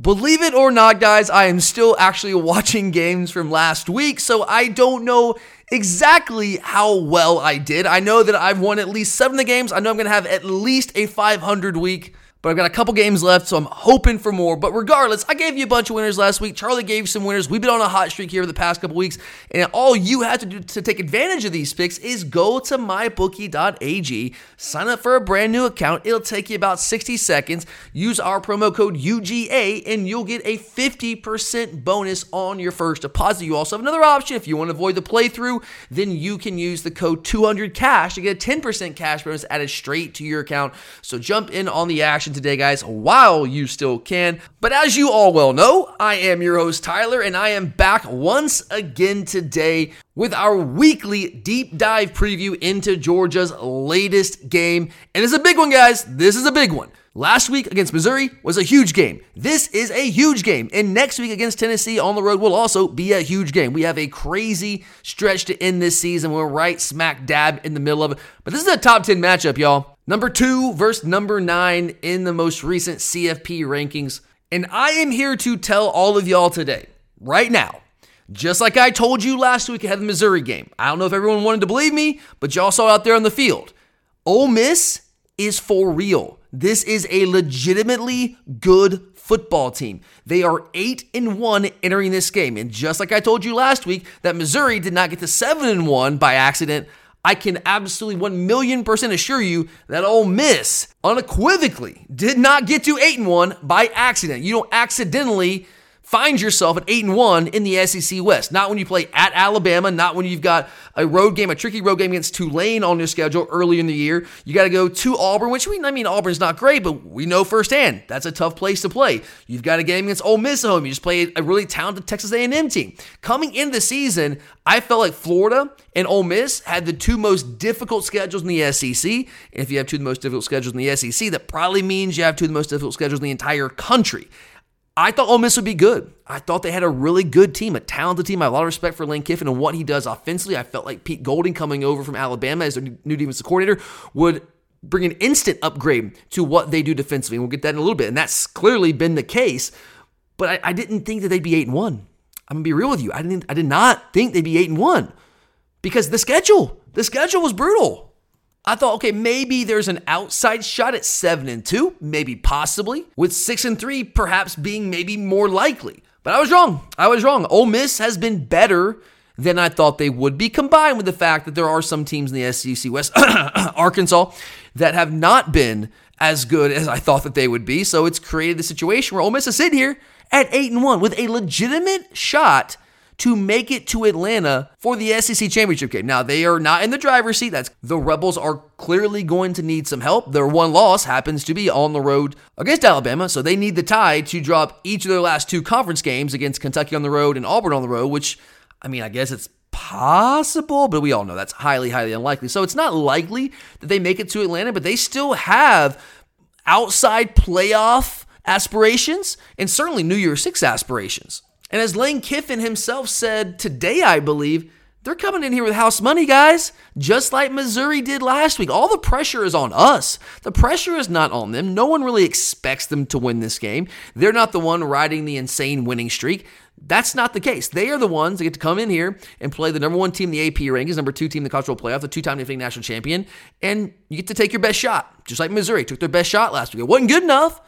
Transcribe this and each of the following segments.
Believe it or not, guys, I am still actually watching games from last week, so I don't know exactly how well I did. I know that I've won at least seven of the games. I know I'm going to have at least a 500 week but I've got a couple games left, so I'm hoping for more. But regardless, I gave you a bunch of winners last week. Charlie gave you some winners. We've been on a hot streak here the past couple weeks, and all you have to do to take advantage of these picks is go to mybookie.ag, sign up for a brand new account. It'll take you about 60 seconds. Use our promo code UGA, and you'll get a 50% bonus on your first deposit. You also have another option if you want to avoid the playthrough, then you can use the code 200cash to get a 10% cash bonus added straight to your account. So jump in on the action today, guys, while you still can. But as you all well know, I am your host, Tyler, and I am back once again today with our weekly deep dive preview into Georgia's latest game. And it's a big one, guys. This is a big one. Last week against Missouri was a huge game. This is a huge game. And next week against Tennessee on the road will also be a huge game. We have a crazy stretch to end this season. We're right smack dab in the middle of it. But this is a top 10 matchup, y'all. Number two versus number nine in the most recent CFP rankings. And I am here to tell all of y'all today, right now, just like I told you last week ahead of the Missouri game. I don't know if everyone wanted to believe me, but y'all saw out there on the field. Ole Miss is for real. This is a legitimately good football team. They are 8 and 1 entering this game. And just like I told you last week that Missouri did not get to 7 and 1 by accident, I can absolutely 1 million percent assure you that Ole Miss unequivocally did not get to 8 and 1 by accident. You don't accidentally find yourself at 8 and 1 in the SEC West. Not when you play at Alabama, not when you've got a road game, a tricky road game against Tulane on your schedule early in the year. You got to go to Auburn, which we I mean Auburn's not great, but we know firsthand that's a tough place to play. You've got a game against Ole Miss at home. You just play a really talented Texas A&M team. Coming into the season, I felt like Florida and Ole Miss had the two most difficult schedules in the SEC. And if you have two of the most difficult schedules in the SEC, that probably means you have two of the most difficult schedules in the entire country. I thought Ole Miss would be good. I thought they had a really good team, a talented team. I have a lot of respect for Lane Kiffin and what he does offensively. I felt like Pete Golding coming over from Alabama as their new defensive coordinator would bring an instant upgrade to what they do defensively. And we'll get that in a little bit. And that's clearly been the case. But I, I didn't think that they'd be eight and one. I'm gonna be real with you. I didn't. I did not think they'd be eight and one because the schedule, the schedule was brutal. I thought, okay, maybe there's an outside shot at seven and two, maybe possibly, with six and three perhaps being maybe more likely. But I was wrong. I was wrong. Ole Miss has been better than I thought they would be, combined with the fact that there are some teams in the SEC West, Arkansas, that have not been as good as I thought that they would be. So it's created the situation where Ole Miss is sitting here at eight and one with a legitimate shot to make it to Atlanta for the SEC championship game. Now, they are not in the driver's seat. That's the Rebels are clearly going to need some help. Their one loss happens to be on the road against Alabama, so they need the Tide to drop each of their last two conference games against Kentucky on the road and Auburn on the road, which I mean, I guess it's possible, but we all know that's highly, highly unlikely. So it's not likely that they make it to Atlanta, but they still have outside playoff aspirations and certainly New Year's Six aspirations. And as Lane Kiffin himself said today, I believe, they're coming in here with house money, guys, just like Missouri did last week. All the pressure is on us. The pressure is not on them. No one really expects them to win this game. They're not the one riding the insane winning streak. That's not the case. They are the ones that get to come in here and play the number one team in the AP rankings, number two team in the football playoff, the two-time defending national champion, and you get to take your best shot, just like Missouri took their best shot last week. It wasn't good enough,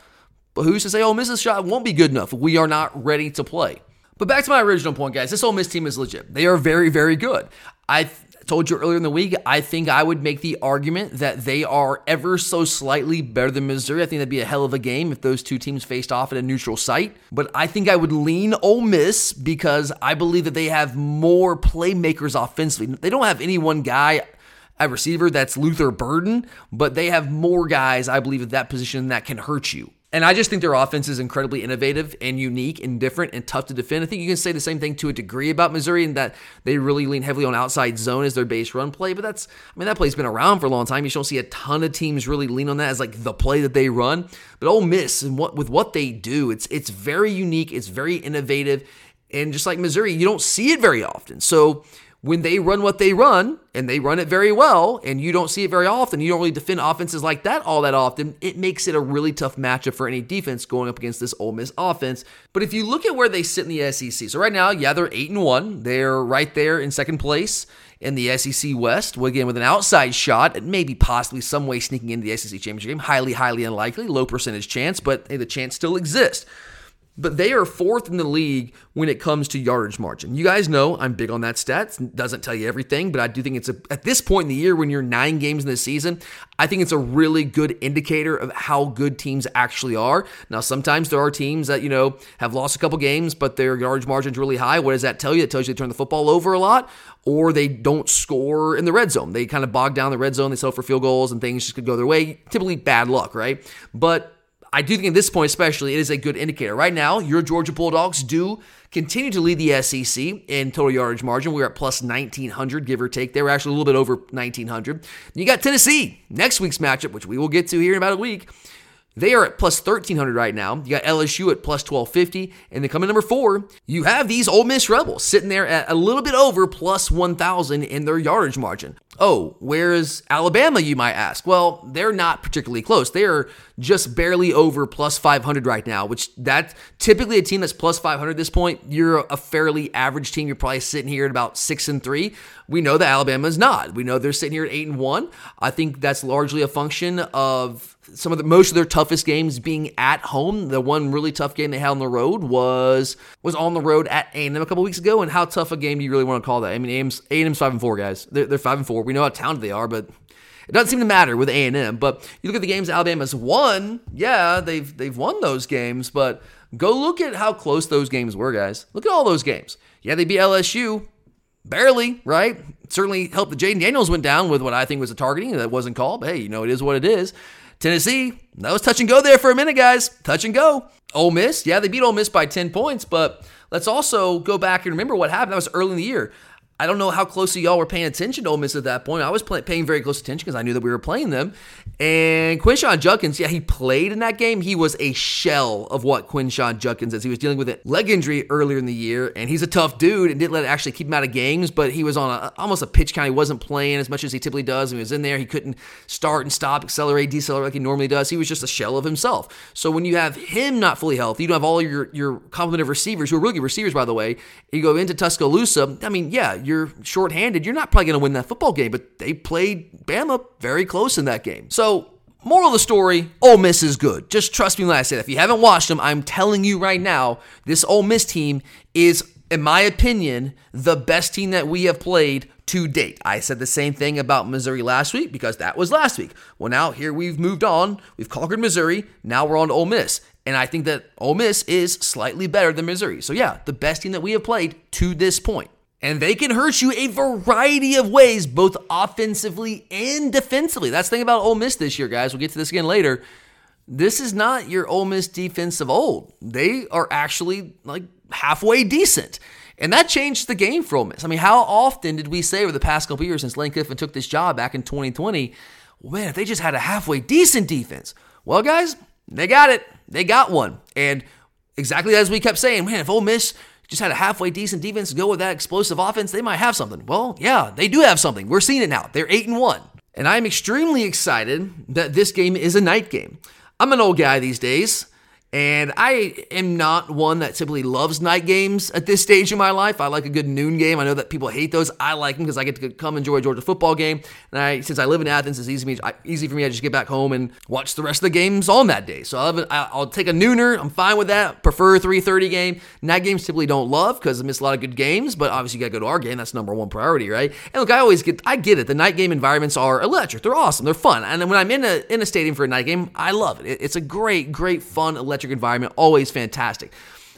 but who's to say oh, Miss's shot won't be good enough we are not ready to play? But back to my original point, guys. This Ole Miss team is legit. They are very, very good. I told you earlier in the week, I think I would make the argument that they are ever so slightly better than Missouri. I think that'd be a hell of a game if those two teams faced off at a neutral site. But I think I would lean Ole Miss because I believe that they have more playmakers offensively. They don't have any one guy at receiver that's Luther Burden, but they have more guys, I believe, at that position that can hurt you. And I just think their offense is incredibly innovative and unique and different and tough to defend. I think you can say the same thing to a degree about Missouri in that they really lean heavily on outside zone as their base run play. But that's, I mean, that play's been around for a long time. You don't see a ton of teams really lean on that as like the play that they run. But Ole Miss and what with what they do, it's it's very unique. It's very innovative. And just like Missouri, you don't see it very often. So when they run what they run, and they run it very well, and you don't see it very often, you don't really defend offenses like that all that often, it makes it a really tough matchup for any defense going up against this Ole Miss offense. But if you look at where they sit in the SEC, so right now, yeah, they're 8 and 1. They're right there in second place in the SEC West, again, with an outside shot, and maybe possibly some way sneaking into the SEC championship game. Highly, highly unlikely, low percentage chance, but hey, the chance still exists but they are fourth in the league when it comes to yardage margin. You guys know I'm big on that stat. It doesn't tell you everything, but I do think it's a at this point in the year when you're nine games in the season, I think it's a really good indicator of how good teams actually are. Now, sometimes there are teams that you know have lost a couple games, but their yardage margin is really high. What does that tell you? It tells you they turn the football over a lot, or they don't score in the red zone. They kind of bog down the red zone. They settle for field goals, and things just could go their way. Typically, bad luck, right? But I do think at this point, especially, it is a good indicator. Right now, your Georgia Bulldogs do continue to lead the SEC in total yardage margin. We're at plus 1,900, give or take. They were actually a little bit over 1,900. You got Tennessee, next week's matchup, which we will get to here in about a week. They are at plus 1300 right now. You got LSU at plus 1250. And then coming number four, you have these Ole Miss Rebels sitting there at a little bit over plus 1000 in their yardage margin. Oh, where's Alabama, you might ask? Well, they're not particularly close. They're just barely over plus 500 right now, which that typically a team that's plus 500 at this point, you're a fairly average team. You're probably sitting here at about six and three. We know that Alabama is not. We know they're sitting here at eight and one. I think that's largely a function of some of the most of their toughest games being at home. The one really tough game they had on the road was was on the road at A&M a couple weeks ago. And how tough a game do you really want to call that? I mean, A&M's, A&M's five and four guys. They're, they're five and four. We know how talented they are, but it doesn't seem to matter with A&M. But you look at the games Alabama's won. Yeah, they've they've won those games, but go look at how close those games were, guys. Look at all those games. Yeah, they beat LSU. Barely, right? Certainly helped that Jayden Daniels went down with what I think was a targeting that wasn't called. But hey, you know, it is what it is. Tennessee, that was touch and go there for a minute, guys. Touch and go. Ole Miss, yeah, they beat Ole Miss by 10 points, but let's also go back and remember what happened. That was early in the year. I don't know how closely y'all were paying attention to Ole Miss at that point. I was play, paying very close attention because I knew that we were playing them. And Quinshon Judkins, yeah, he played in that game. He was a shell of what Quinshon Judkins is. He was dealing with a leg injury earlier in the year, and he's a tough dude and didn't let it actually keep him out of games. But he was on a, almost a pitch count. He wasn't playing as much as he typically does. He was in there. He couldn't start and stop, accelerate, decelerate like he normally does. He was just a shell of himself. So when you have him not fully healthy, you don't have all your your complement of receivers who are really good receivers, by the way. You go into Tuscaloosa. I mean, yeah, you're shorthanded handed you're not probably going to win that football game. But they played Bama very close in that game. So, moral of the story Ole Miss is good. Just trust me when I say that. If you haven't watched them, I'm telling you right now, this Ole Miss team is, in my opinion, the best team that we have played to date. I said the same thing about Missouri last week because that was last week. Well, now here we've moved on. We've conquered Missouri. Now we're on to Ole Miss. And I think that Ole Miss is slightly better than Missouri. So, yeah, the best team that we have played to this point. And they can hurt you a variety of ways, both offensively and defensively. That's the thing about Ole Miss this year, guys. We'll get to this again later. This is not your Ole Miss defense of old. They are actually like halfway decent. And that changed the game for Ole Miss. I mean, how often did we say over the past couple years since Lane Kiffin took this job back in 2020, man, if they just had a halfway decent defense. Well, guys, they got it. They got one. And exactly as we kept saying, man, if Ole Miss just had a halfway decent defense go with that explosive offense, they might have something. Well, yeah, they do have something. We're seeing it now. They're 8 and 1. And I'm extremely excited that this game is a night game. I'm an old guy these days. And I am not one that typically loves night games at this stage in my life. I like a good noon game. I know that people hate those. I like them because I get to come enjoy a Georgia football game. And I, since I live in Athens, it's easy for me. Easy for me. I just get back home and watch the rest of the games on that day. So I'll, I'll take a nooner. I'm fine with that. Prefer a 3:30 game. Night games typically don't love because I miss a lot of good games. But obviously you got to go to our game. That's number one priority, right? And look, I always get. I get it. The night game environments are electric. They're awesome. They're fun. And when I'm in a in a stadium for a night game, I love it. It's a great, great, fun, electric environment. Always always fantastic.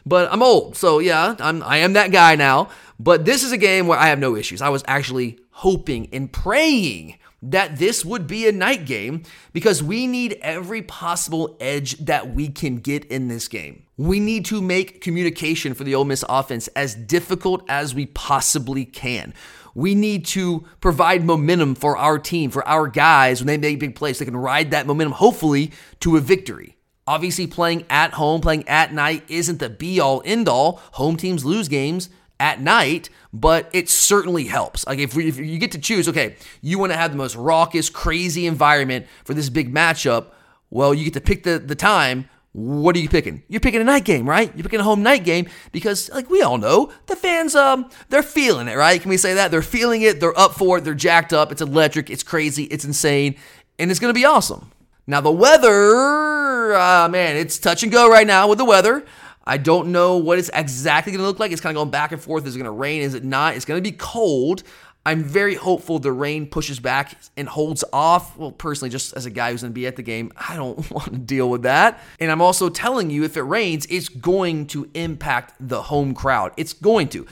But I'm old, so yeah, I'm I am that guy now. But this is a game where I have no issues. I was actually hoping and praying that this would be a night game because we need every possible edge that we can get in this game. We need to make communication for the Ole Miss offense as difficult as we possibly can. We need to provide momentum for our team, for our guys when they make big plays. They can ride that momentum, hopefully, to a victory. Obviously, playing at home, playing at night isn't the be all end all. Home teams lose games at night, but it certainly helps. Like if, we, if you get to choose, okay, you want to have the most raucous, crazy environment for this big matchup. Well, you get to pick the, the time. What are you picking? You're picking a night game, right? You're picking a home night game because, like we all know, the fans um they're feeling it, right? Can we say that? They're feeling it. They're up for it. They're jacked up. It's electric. It's crazy. It's insane, and it's gonna be awesome. Now, the weather, uh, man, it's touch and go right now with the weather. I don't know what it's exactly going to look like. It's kind of going back and forth. Is it going to rain? Is it not? It's going to be cold. I'm very hopeful the rain pushes back and holds off. Well, personally, just as a guy who's going to be at the game, I don't want to deal with that. And I'm also telling you, if it rains, it's going to impact the home crowd. It's going to.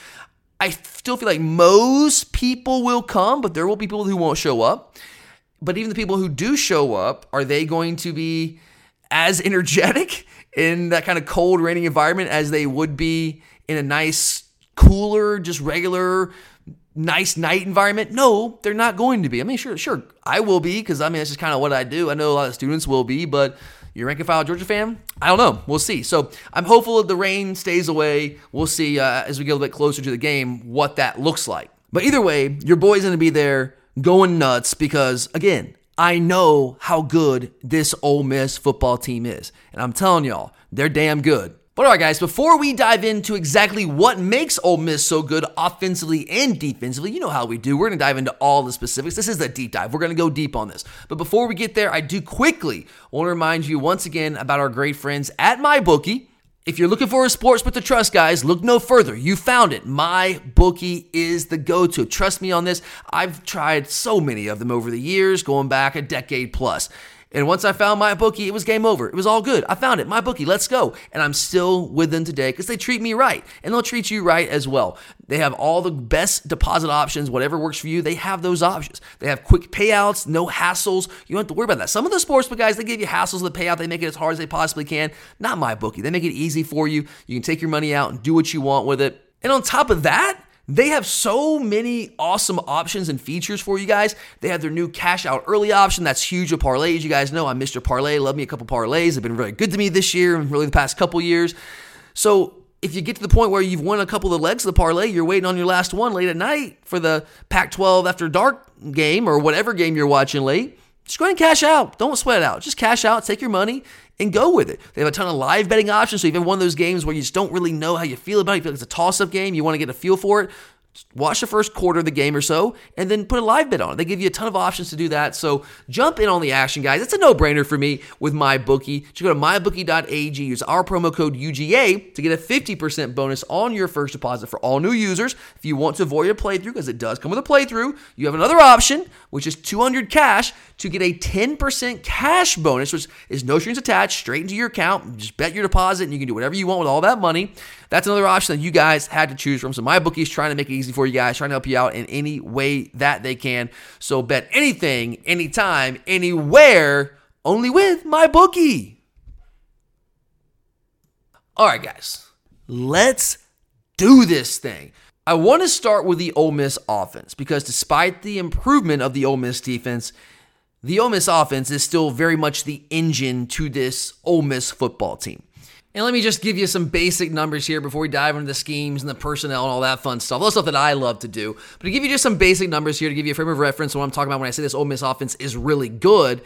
I still feel like most people will come, but there will be people who won't show up but even the people who do show up, are they going to be as energetic in that kind of cold, rainy environment as they would be in a nice, cooler, just regular, nice night environment? No, they're not going to be. I mean, sure, sure, I will be because I mean that's just kind of what I do. I know a lot of students will be, but your rank and file Georgia fan? I don't know. We'll see. So I'm hopeful that the rain stays away. We'll see uh, as we get a little bit closer to the game what that looks like. But either way, your boy's going to be there going nuts because, again, I know how good this Ole Miss football team is. And I'm telling y'all, they're damn good. But all right, guys, before we dive into exactly what makes Ole Miss so good offensively and defensively, you know how we do. We're going to dive into all the specifics. This is the deep dive. We're going to go deep on this. But before we get there, I do quickly want to remind you once again about our great friends at MyBookie. If you're looking for a sports book to trust, guys, look no further. You found it. My bookie is the go-to. Trust me on this. I've tried so many of them over the years, going back a decade plus. And once I found my bookie, it was game over. It was all good. I found it. My bookie, let's go. And I'm still with them today because they treat me right. And they'll treat you right as well. They have all the best deposit options, whatever works for you. They have those options. They have quick payouts, no hassles. You don't have to worry about that. Some of the sportsbook guys, they give you hassles with the payout. They make it as hard as they possibly can. Not my bookie. They make it easy for you. You can take your money out and do what you want with it. And on top of that, they have so many awesome options and features for you guys. They have their new cash out early option. That's huge with parlays. You guys know I'm Mr. Parlay. Love me a couple parlays. They've been really good to me this year and really the past couple years. So if you get to the point where you've won a couple of the legs of the parlay, you're waiting on your last one late at night for the Pac 12 after dark game or whatever game you're watching late, just go ahead and cash out. Don't sweat it out. Just cash out, take your money, and go with it. They have a ton of live betting options. So have one of those games where you just don't really know how you feel about it, you feel like it's a toss up game, you want to get a feel for it, watch the first quarter of the game or so and then put a live bet on it. They give you a ton of options to do that. So jump in on the action, guys. It's a no-brainer for me with my bookie. Just go to mybookie.ag, use our promo code UGA to get a 50% bonus on your first deposit for all new users. If you want to avoid a playthrough, because it does come with a playthrough, you have another option, which is 200 cash to get a 10% cash bonus, which is no strings attached, straight into your account. Just bet your deposit and you can do whatever you want with all that money. That's another option that you guys had to choose from. So my bookie is trying to make it easy for you guys, trying to help you out in any way that they can. So bet anything, anytime, anywhere, only with my bookie. All right, guys, let's do this thing. I want to start with the Ole Miss offense because despite the improvement of the Ole Miss defense, the Ole Miss offense is still very much the engine to this Ole Miss football team. And let me just give you some basic numbers here before we dive into the schemes and the personnel and all that fun stuff. All the stuff that I love to do. But to give you just some basic numbers here to give you a frame of reference what I'm talking about when I say this Ole Miss offense is really good.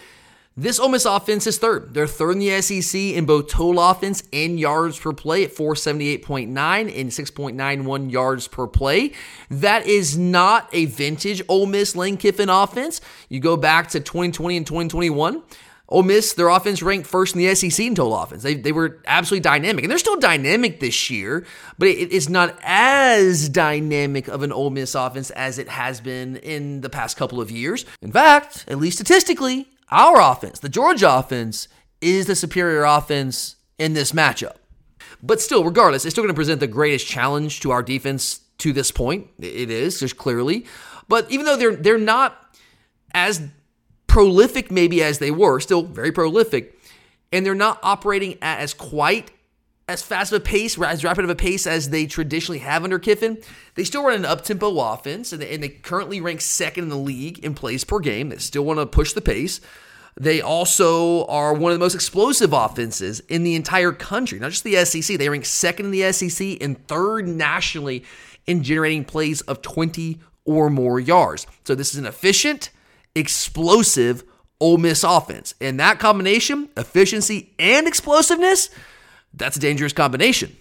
This Ole Miss offense is third. They're third in the SEC in both total offense and yards per play at 478.9 and 6.91 yards per play. That is not a vintage Ole Miss Lane Kiffin offense. You go back to 2020 and 2021. Ole Miss, their offense ranked first in the SEC in total offense. They, they were absolutely dynamic. And they're still dynamic this year, but it is not as dynamic of an Ole Miss offense as it has been in the past couple of years. In fact, at least statistically, our offense, the Georgia offense, is the superior offense in this matchup. But still, regardless, it's still going to present the greatest challenge to our defense to this point. It is, just clearly. But even though they're they're not as prolific maybe as they were, still very prolific, and they're not operating at as quite as fast of a pace, as rapid of a pace as they traditionally have under Kiffin. They still run an up-tempo offense, and they, and they currently rank second in the league in plays per game. They still want to push the pace. They also are one of the most explosive offenses in the entire country, not just the SEC. They rank second in the SEC and third nationally in generating plays of 20 or more yards. So this is an efficient, explosive Ole Miss offense. And that combination, efficiency and explosiveness, that's a dangerous combination.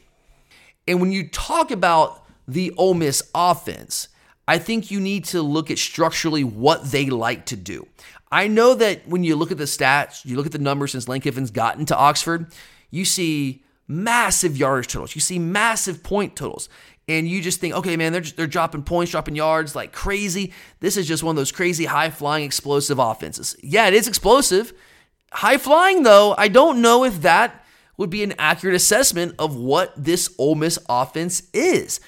And when you talk about the Ole Miss offense, I think you need to look at structurally what they like to do. I know that when you look at the stats, you look at the numbers since Lane Kiffin's gotten to Oxford, you see massive yardage totals, you see massive point totals and you just think, okay, man, they're they're dropping points, dropping yards like crazy. This is just one of those crazy high flying explosive offenses. Yeah, it is explosive. High flying though, I don't know if that would be an accurate assessment of what this Ole Miss offense is.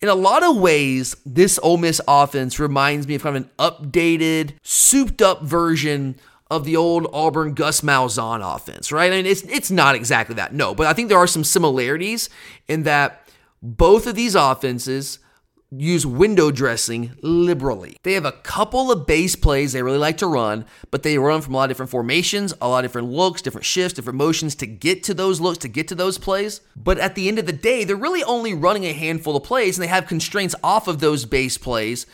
In a lot of ways, this Ole Miss offense reminds me of kind of an updated, souped up version of the old Auburn Gus Malzahn offense, right? I mean, it's it's not exactly that, no, but I think there are some similarities in that both of these offenses use window dressing liberally. They have a couple of base plays they really like to run, but they run from a lot of different formations, a lot of different looks, different shifts, different motions to get to those looks, to get to those plays. But at the end of the day, they're really only running a handful of plays and they have constraints off of those base plays.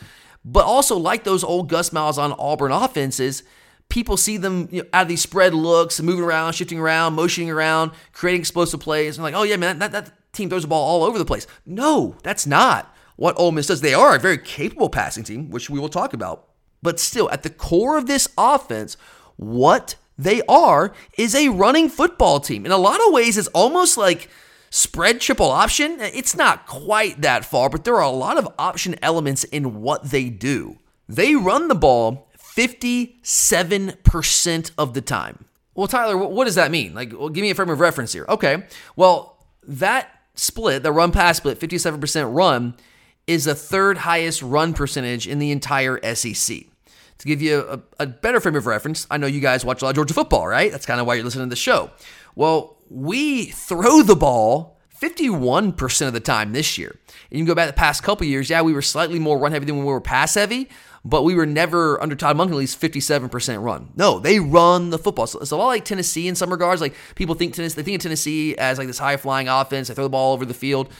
But also, like those old Gus Malzahn Auburn offenses, people see them you know, out of these spread looks, moving around, shifting around, motioning around, creating explosive plays. And like, oh yeah, man, that, that team throws the ball all over the place. No, that's not what Ole Miss does. They are a very capable passing team, which we will talk about. But still, at the core of this offense, what they are is a running football team. In a lot of ways, it's almost like spread triple option. It's not quite that far, but there are a lot of option elements in what they do. They run the ball 57% of the time. Well, Tyler, what does that mean? Like, well, give me a frame of reference here. Okay. Well, that split, the run pass split, 57% run, is the third highest run percentage in the entire SEC. To give you a, a, better frame of reference, I know you guys watch a lot of Georgia football, right? That's kind of why you're listening to the show. Well, we throw the ball 51% of the time this year. And you can go back the past couple years, yeah, we were slightly more run heavy than when we were pass heavy, but we were never under Todd least 57% run. No, they run the football. So it's a lot like Tennessee in some regards. Like people think Tennessee, they think of Tennessee as like this high flying offense. They throw the ball over the field.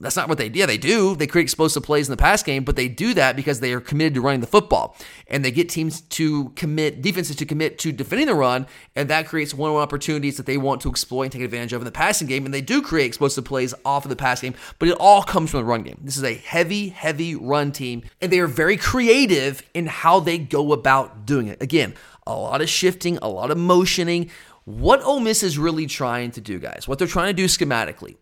That's not what they do. Yeah, they do. They create explosive plays in the pass game, but they do that because they are committed to running the football. And they get teams to commit, defenses to commit to defending the run, and that creates one on one opportunities that they want to exploit and take advantage of in the passing game. And they do create explosive plays off of the pass game, but it all comes from the run game. This is a heavy, heavy run team, and they are very creative in how they go about doing it. Again, a lot of shifting, a lot of motioning. What Ole Miss is really trying to do, guys, what they're trying to do schematically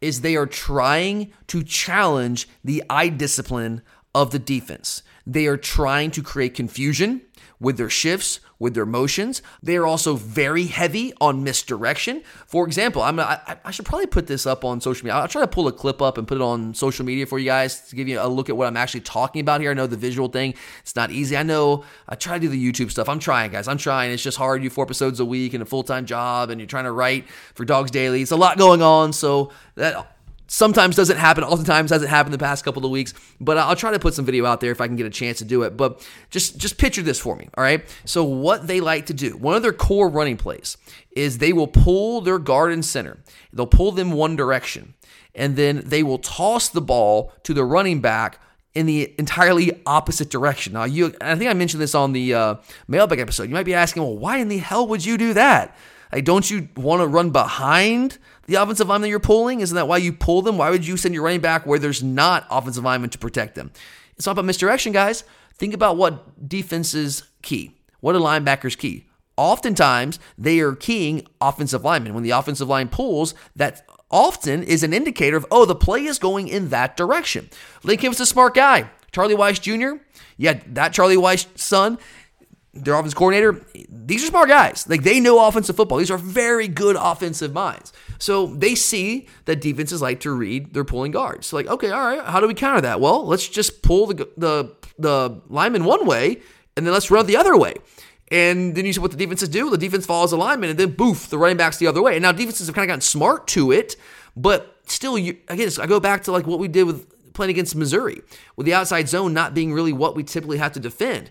is they are trying to challenge the eye discipline of the defense. They are trying to create confusion with their shifts, with their motions. They are also very heavy on misdirection. For example, I'm I, I should probably put this up on social media. I'll try to pull a clip up and put it on social media for you guys to give you a look at what I'm actually talking about here. I know the visual thing, it's not easy. I know I try to do the YouTube stuff. I'm trying, guys. I'm trying. It's just hard. You four episodes a week and a full time job, and you're trying to write for Dawgs Daily. It's a lot going on. So that sometimes doesn't happen. Oftentimes hasn't happened the past couple of weeks. But I'll try to put some video out there if I can get a chance to do it. But just just picture this for me. All right. So what they like to do, one of their core running plays is they will pull their guard and center. They'll pull them one direction, and then they will toss the ball to the running back in the entirely opposite direction. Now, you, I think I mentioned this on the uh, mailbag episode. You might be asking, well, why in the hell would you do that? Like, don't you want to run behind the offensive lineman you're pulling? Isn't that why you pull them? Why would you send your running back where there's not offensive linemen to protect them? It's not about misdirection, guys. Think about what defenses key. What a linebacker's key? Oftentimes, they are keying offensive linemen. When the offensive line pulls, that often is an indicator of, oh, the play is going in that direction. Lane Kiffin's a smart guy. Charlie Weis Jr., yeah, that Charlie Weis son, their offense coordinator, these are smart guys. Like they know offensive football. These are very good offensive minds. So they see that defenses like to read their pulling guards. So like, okay, all right, how do we counter that? Well, let's just pull the the the lineman one way and then let's run the other way. And then you see what the defenses do. The defense follows the lineman, and then boof, the running back's the other way. And now defenses have kind of gotten smart to it, but still, you again, I go back to like what we did with playing against Missouri, with the outside zone not being really what we typically have to defend.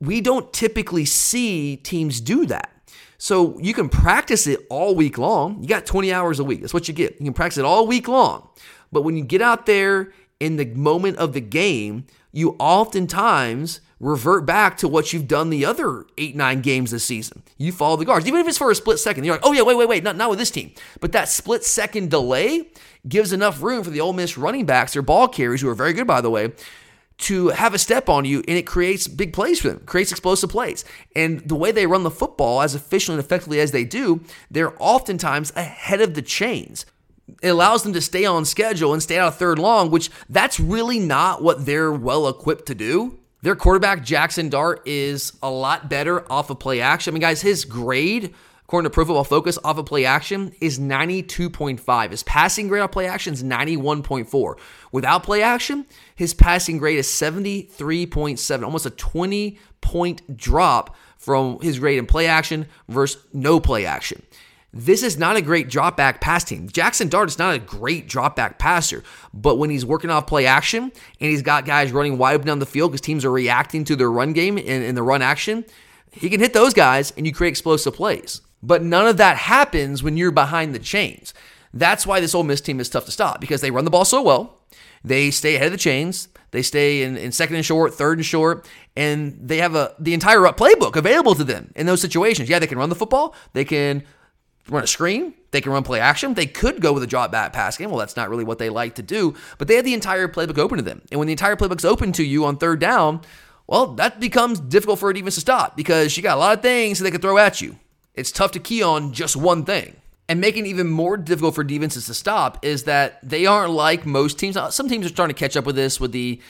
We don't typically see teams do that. So you can practice it all week long. You got 20 hours a week. That's what you get. You can practice it all week long. But when you get out there in the moment of the game, you oftentimes revert back to what you've done the other eight, nine games this season. You follow the guards, even if it's for a split second. You're like, oh yeah, wait, wait, wait, not, not with this team. But that split second delay gives enough room for the Ole Miss running backs, their ball carriers, who are very good, by the way, to have a step on you, and it creates big plays for them, creates explosive plays. And the way they run the football as efficiently and effectively as they do, they're oftentimes ahead of the chains it allows them to stay on schedule and stay out of third long, which that's really not what they're well equipped to do. Their quarterback, Jackson Dart, is a lot better off of play action. I mean, guys, his grade, according to Pro Football Focus, off of play action is 92.5. His passing grade off play action is 91.4. Without play action, his passing grade is 73.7, almost a 20 point drop from his grade in play action versus no play action. This is not a great drop back pass team. Jackson Dart is not a great drop back passer, but when he's working off play action and he's got guys running wide open down the field because teams are reacting to their run game and, and the run action, he can hit those guys and you create explosive plays. But none of that happens when you're behind the chains. That's why this Ole Miss team is tough to stop because they run the ball so well. They stay ahead of the chains. They stay in, in second and short, third and short, and they have a the entire uh, playbook available to them in those situations. Yeah, they can run the football. They can run a screen. They can run play action. They could go with a drop back pass game. Well, that's not really what they like to do, but they have the entire playbook open to them. And when the entire playbook's open to you on third down, well, that becomes difficult for a defense to stop because you got a lot of things that they could throw at you. It's tough to key on just one thing. And making it even more difficult for defenses to stop is that they aren't like most teams. Some teams are starting to catch up with this with the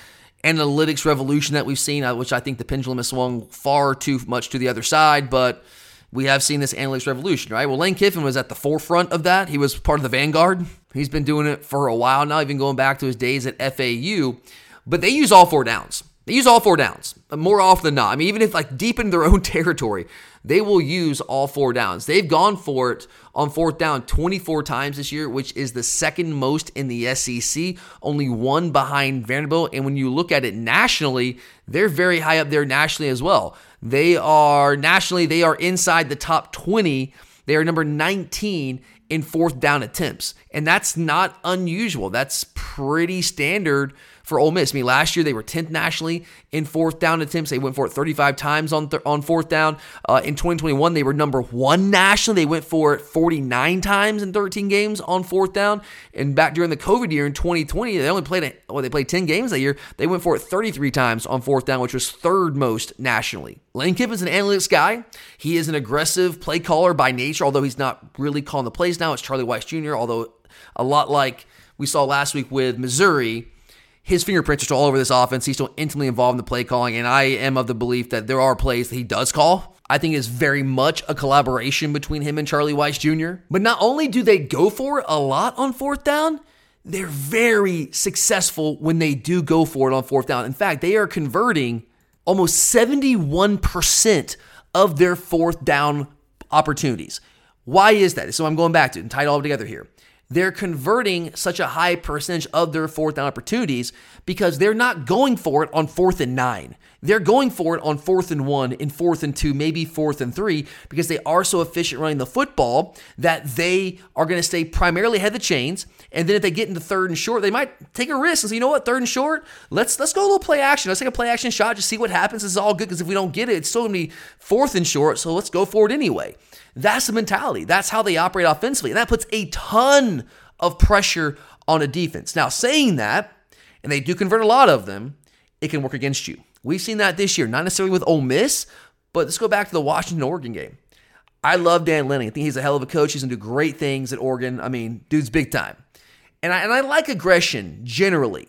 analytics revolution that we've seen, uh, which I think the pendulum has swung far too much to the other side. But we have seen this analytics revolution, right? Well, Lane Kiffin was at the forefront of that. He was part of the vanguard. He's been doing it for a while now, even going back to his days at FAU. But they use all four downs. They use all four downs uh, more often than not. I mean, even if like deep in their own territory, they will use all four downs. They've gone for it on fourth down 24 times this year, which is the second most in the SEC, only one behind Vanderbilt. And when you look at it nationally, they're very high up there nationally as well. They are nationally, they are inside the top 20. They are number 19 in fourth down attempts. And that's not unusual. That's pretty standard for Ole Miss. I mean, last year they were 10th nationally in fourth down attempts. They went for it 35 times on th- on fourth down. Uh, in 2021, they were number one nationally. They went for it 49 times in 13 games on fourth down. And back during the COVID year in 2020, they only played it. Well, they played 10 games that year. They went for it 33 times on fourth down, which was third most nationally. Lane Kiffin's an analytics guy. He is an aggressive play caller by nature, although he's not really calling the plays now. It's Charlie Weis Jr., although a lot like we saw last week with Missouri his fingerprints are still all over this offense. He's still intimately involved in the play calling, and I am of the belief that there are plays that he does call. I think is very much a collaboration between him and Charlie Weis Jr. But not only do they go for it a lot on fourth down, they're very successful when they do go for it on fourth down. In fact, they are converting almost 71% of their fourth down opportunities. Why is that? So I'm going back to it and tie it all together here. They're converting such a high percentage of their fourth down opportunities because they're not going for it on fourth and nine. They're going for it on fourth and one, in fourth and two, maybe fourth and three, because they are so efficient running the football that they are going to stay primarily ahead of the chains. And then if they get into third and short, they might take a risk and say, you know what, third and short, let's let's go a little play action. Let's take a play action shot, just see what happens. This is all good because if we don't get it, it's still going to be fourth and short. So let's go for it anyway. That's the mentality. That's how they operate offensively. And that puts a ton of pressure on a defense. Now, saying that, and they do convert a lot of them, it can work against you. We've seen that this year, not necessarily with Ole Miss, but let's go back to the Washington Oregon game. I love Dan Lanning. I think he's a hell of a coach. He's going to do great things at Oregon. I mean, dude's big time. And I, and I like aggression generally.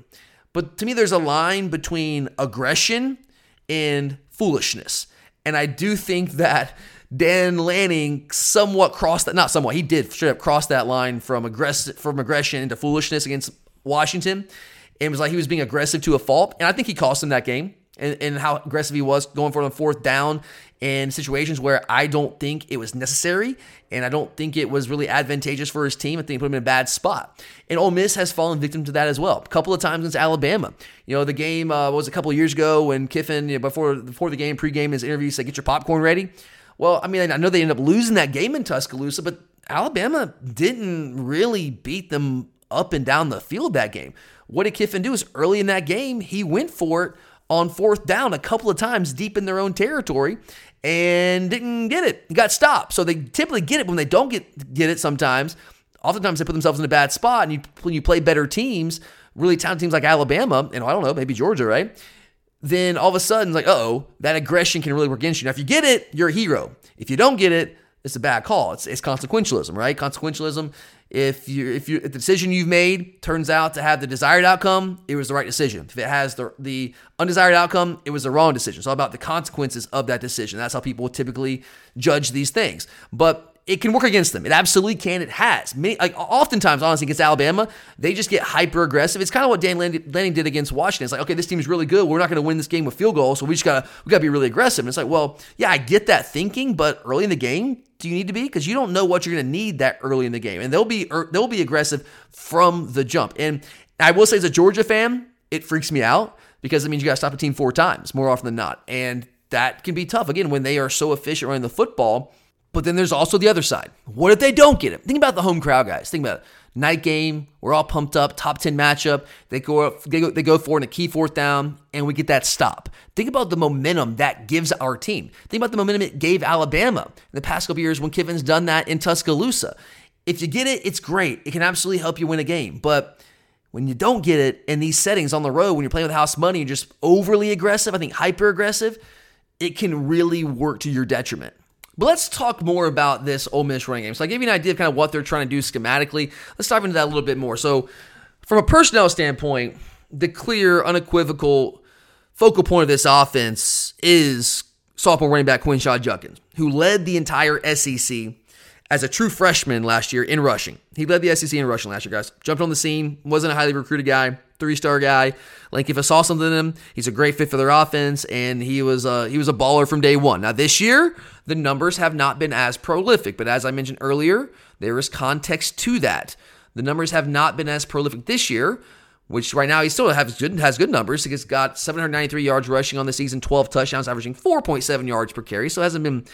But to me, there's a line between aggression and foolishness. And I do think that Dan Lanning somewhat crossed that, not somewhat, he did straight up cross that line from, aggressive, from aggression into foolishness against Washington. It was like he was being aggressive to a fault. And I think he cost him that game and, and how aggressive he was going for the fourth down in situations where I don't think it was necessary and I don't think it was really advantageous for his team. I think it put him in a bad spot. And Ole Miss has fallen victim to that as well. A couple of times against Alabama. You know, the game uh, was a couple of years ago when Kiffin, you know, before before the game, pregame, his interview said, "Get your popcorn ready." Well, I mean, I know they ended up losing that game in Tuscaloosa, but Alabama didn't really beat them up and down the field that game. What did Kiffin do? Is early in that game, he went for it on fourth down a couple of times deep in their own territory and didn't get it. Got stopped. So they typically get it when they don't get get it sometimes. Oftentimes they put themselves in a bad spot and you when you play better teams, really talented teams like Alabama, and I don't know, maybe Georgia, right? Then all of a sudden, like, oh, that aggression can really work against you. Now, if you get it, you're a hero. If you don't get it, it's a bad call. It's, it's consequentialism, right? Consequentialism if you if you if the decision you've made turns out to have the desired outcome, it was the right decision. If it has the the undesired outcome, it was the wrong decision. It's all about the consequences of that decision. That's how people typically judge these things. But it can work against them. It absolutely can. It has. Many, like oftentimes, honestly, against Alabama, they just get hyper aggressive. It's kind of what Dan Lanning did against Washington. It's like, okay, this team is really good. We're not going to win this game with field goals, so we just gotta we gotta be really aggressive. And it's like, well, yeah, I get that thinking, but early in the game, do you need to be? Because you don't know what you're going to need that early in the game, and they'll be er, they'll be aggressive from the jump. And I will say, as a Georgia fan, it freaks me out because it means you got to stop a team four times more often than not, and that can be tough. Again, when they are so efficient running the football but then there's also the other side. What if they don't get it? Think about the home crowd, guys. Think about it. Night game, we're all pumped up, top 10 matchup. They go, up, they go, they go for it in a key fourth down, and we get that stop. Think about the momentum that gives our team. Think about the momentum it gave Alabama in the past couple years when Kiffin's done that in Tuscaloosa. If you get it, it's great. It can absolutely help you win a game. But when you don't get it in these settings on the road, when you're playing with house money, you're just overly aggressive, I think hyper aggressive, it can really work to your detriment. But let's talk more about this Ole Miss running game. So I gave you an idea of kind of what they're trying to do schematically. Let's dive into that a little bit more. So from a personnel standpoint, the clear, unequivocal focal point of this offense is sophomore running back Quinshon Judkins, who led the entire SEC as a true freshman last year in rushing. He led the SEC in rushing last year, guys. Jumped on the scene, wasn't a highly recruited guy, three star guy. Like if I saw something in him, he's a great fit for their offense, and he was a, he was a baller from day one. Now this year, the numbers have not been as prolific, but as I mentioned earlier, there is context to that. The numbers have not been as prolific this year, which right now he still has good has good numbers. He's got 793 yards rushing on the season, 12 touchdowns, averaging 4.7 yards per carry. So hasn't been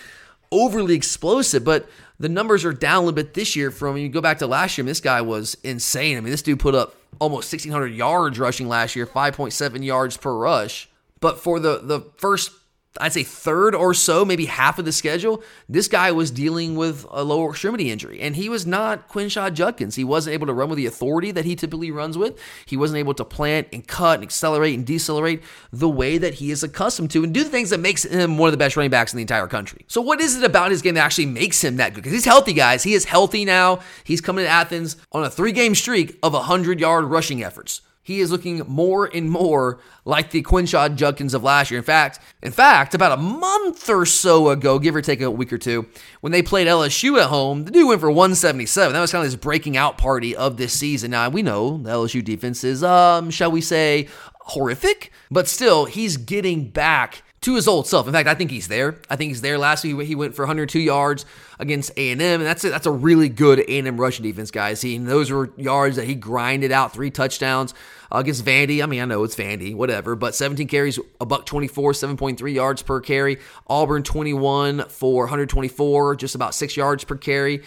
overly explosive, but the numbers are down a little bit this year from you go back to last year. this guy was insane. I mean, this dude put up almost 1,600 yards rushing last year, 5.7 yards per rush. But for the the first I'd say third or so, maybe half of the schedule, this guy was dealing with a lower extremity injury. And he was not Quinshon Judkins. He wasn't able to run with the authority that he typically runs with. He wasn't able to plant and cut and accelerate and decelerate the way that he is accustomed to and do the things that makes him one of the best running backs in the entire country. So what is it about his game that actually makes him that good? Because he's healthy, guys. He is healthy now. He's coming to Athens on a three-game streak of 100-yard rushing efforts he is looking more and more like the Quinshon Judkins of last year. In fact, in fact, about a month or so ago, give or take a week or two, when they played LSU at home, the dude went for 177. That was kind of his breaking out party of this season. Now we know the LSU defense is, um, shall we say, horrific, but still, he's getting back to his old self. In fact, I think he's there. I think he's there. Last week he went for 102 yards against A&M, and that's a, that's a really good A&M rushing defense, guys. He, those were yards that he grinded out, three touchdowns uh, against Vandy. I mean, I know it's Vandy, whatever, but 17 carries, a buck 24, 7.3 yards per carry. Auburn 21 for 124, just about six yards per carry.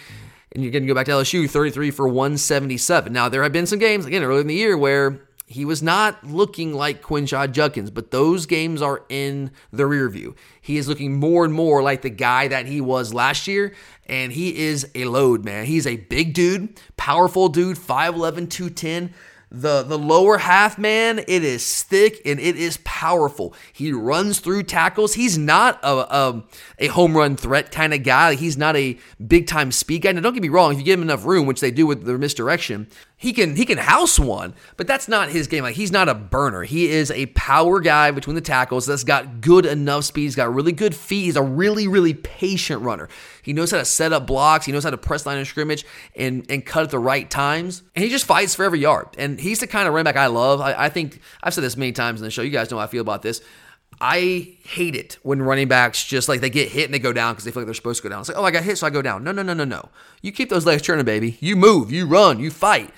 And you're going to go back to LSU, 33 for 177. Now, there have been some games, again, earlier in the year where he was not looking like Quinshon Judkins, but those games are in the rear view. He is looking more and more like the guy that he was last year, and he is a load, man. He's a big dude, powerful dude, 5'11, 210. The the lower half, man, it is thick and it is powerful. He runs through tackles. He's not a, a, a home run threat kind of guy. He's not a big time speed guy. Now, don't get me wrong. If you give him enough room, which they do with their misdirection, he can he can house one, but that's not his game. Like he's not a burner. He is a power guy between the tackles that's got good enough speed. He's got really good feet. He's a really really patient runner. He knows how to set up blocks. He knows how to press line of scrimmage and and cut at the right times. And he just fights for every yard. And he's the kind of running back I love. I, I think I've said this many times in the show. You guys know how I feel about this. I hate it when running backs just like they get hit and they go down because they feel like they're supposed to go down. It's like, oh, I got hit, so I go down. No, no, no, no, no. You keep those legs turning, baby. You move, you run, you fight.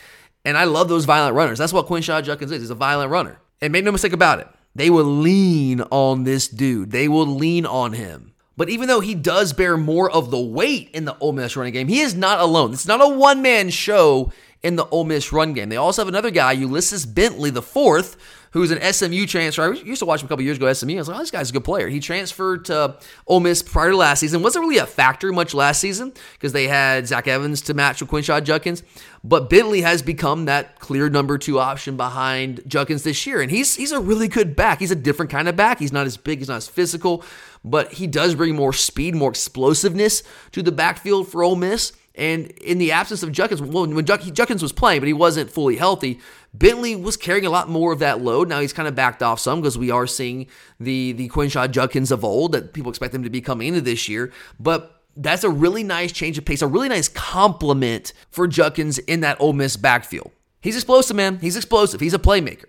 And I love those violent runners. That's what Quinshon Judkins is. He's a violent runner. And make no mistake about it, they will lean on this dude. They will lean on him. But even though he does bear more of the weight in the Ole Miss running game, he is not alone. It's not a one man show in the Ole Miss run game. They also have another guy, Ulysses Bentley, the fourth, who's an SMU transfer. I used to watch him a couple years ago SMU. I was like, oh, this guy's a good player. He transferred to Ole Miss prior to last season. Wasn't really a factor much last season because they had Zach Evans to match with Quinshon Judkins. But Bentley has become that clear number two option behind Judkins this year. And he's he's a really good back. He's a different kind of back. He's not as big, he's not as physical, but he does bring more speed, more explosiveness to the backfield for Ole Miss. And in the absence of Judkins, well, when Judkins was playing, but he wasn't fully healthy, Bentley was carrying a lot more of that load. Now he's kind of backed off some because we are seeing the the Quinshon Judkins of old that people expect him to be coming into this year. But that's a really nice change of pace, a really nice compliment for Judkins in that Ole Miss backfield. He's explosive, man. He's explosive. He's a playmaker.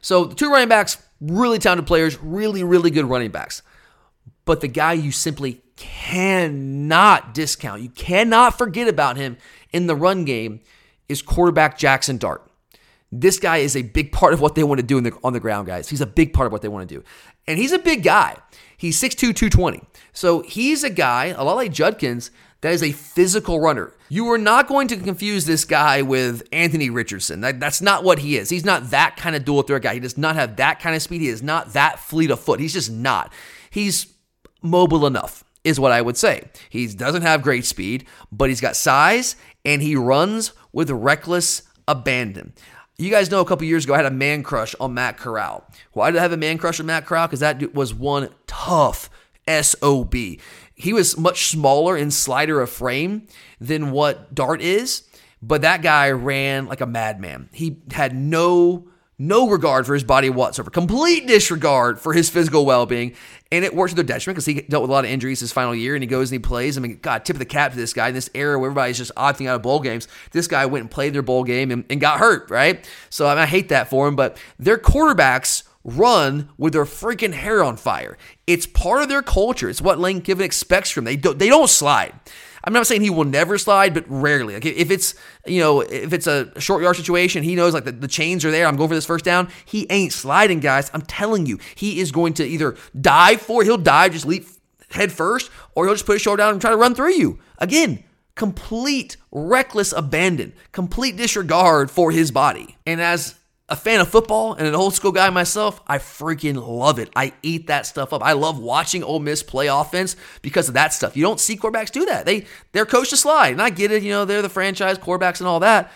So the two running backs, really talented players, really, really good running backs. But the guy you simply cannot discount, you cannot forget about him in the run game is quarterback Jackson Dart. This guy is a big part of what they want to do the, on the ground, guys. He's a big part of what they want to do. And he's a big guy. He's 6'2, 220. So he's a guy, a lot like Judkins, that is a physical runner. You are not going to confuse this guy with Anthony Richardson. That, that's not what he is. He's not that kind of dual threat guy. He does not have that kind of speed. He is not that fleet of foot. He's just not. He's mobile enough, is what I would say. He doesn't have great speed, but he's got size and he runs with reckless abandon. You guys know a couple years ago I had a man crush on Matt Corral. Why did I have a man crush on Matt Corral? Because that was one tough SOB. He was much smaller and slighter of frame than what Dart is, but that guy ran like a madman. He had no no regard for his body whatsoever, complete disregard for his physical well being. And it worked to their detriment because he dealt with a lot of injuries his final year and he goes and he plays. I mean, God, tip of the cap to this guy in this era where everybody's just opting out of bowl games. This guy went and played their bowl game and, and got hurt, right? So I, mean, I hate that for him, but their quarterbacks run with their freaking hair on fire. It's part of their culture. It's what Lane Kiffin expects from them. They don't, they don't slide. I'm not saying he will never slide, but rarely. Like if it's you know if it's a short yard situation, he knows like the, the chains are there. I'm going for this first down. He ain't sliding, guys. I'm telling you, he is going to either dive for he'll dive, just leap head first, or he'll just put his shoulder down and try to run through you. Again, complete reckless abandon, complete disregard for his body. And as a fan of football and an old school guy myself, I freaking love it. I eat that stuff up. I love watching Ole Miss play offense because of that stuff. You don't see quarterbacks do that. They they're coached to slide, and I get it. You know they're the franchise quarterbacks and all that.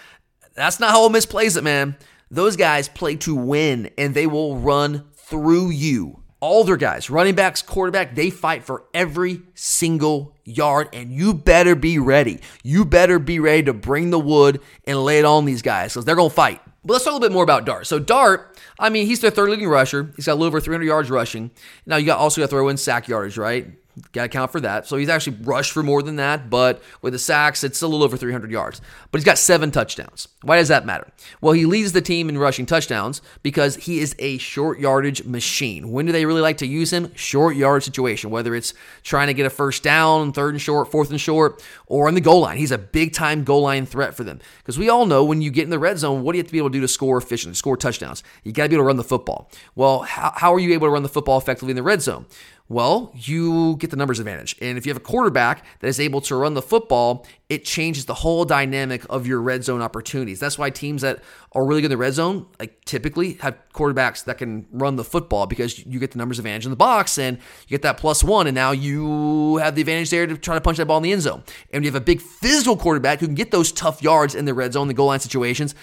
That's not how Ole Miss plays it, man. Those guys play to win, and they will run through you. All their guys, running backs, quarterback, they fight for every single yard, and you better be ready. You better be ready to bring the wood and lay it on these guys because they're gonna fight. But let's talk a little bit more about Dart. So Dart, I mean, he's their third leading rusher. He's got a little over 300 yards rushing. Now you got also got to throw in sack yardage, right? Got to count for that. So he's actually rushed for more than that, but with the sacks, it's a little over 300 yards. But he's got seven touchdowns. Why does that matter? Well, he leads the team in rushing touchdowns because he is a short yardage machine. When do they really like to use him? Short yard situation, whether it's trying to get a first down, third and short, fourth and short, or on the goal line. He's a big time goal line threat for them. Because we all know when you get in the red zone, what do you have to be able to do to score efficiently, score touchdowns? You got to be able to run the football. Well, how, how are you able to run the football effectively in the red zone? Well, you get the numbers advantage. And if you have a quarterback that is able to run the football, it changes the whole dynamic of your red zone opportunities. That's why teams that are really good in the red zone, like typically have quarterbacks that can run the football because you get the numbers advantage in the box and you get that plus one, and now you have the advantage there to try to punch that ball in the end zone. And you have a big physical quarterback who can get those tough yards in the red zone, the goal line situations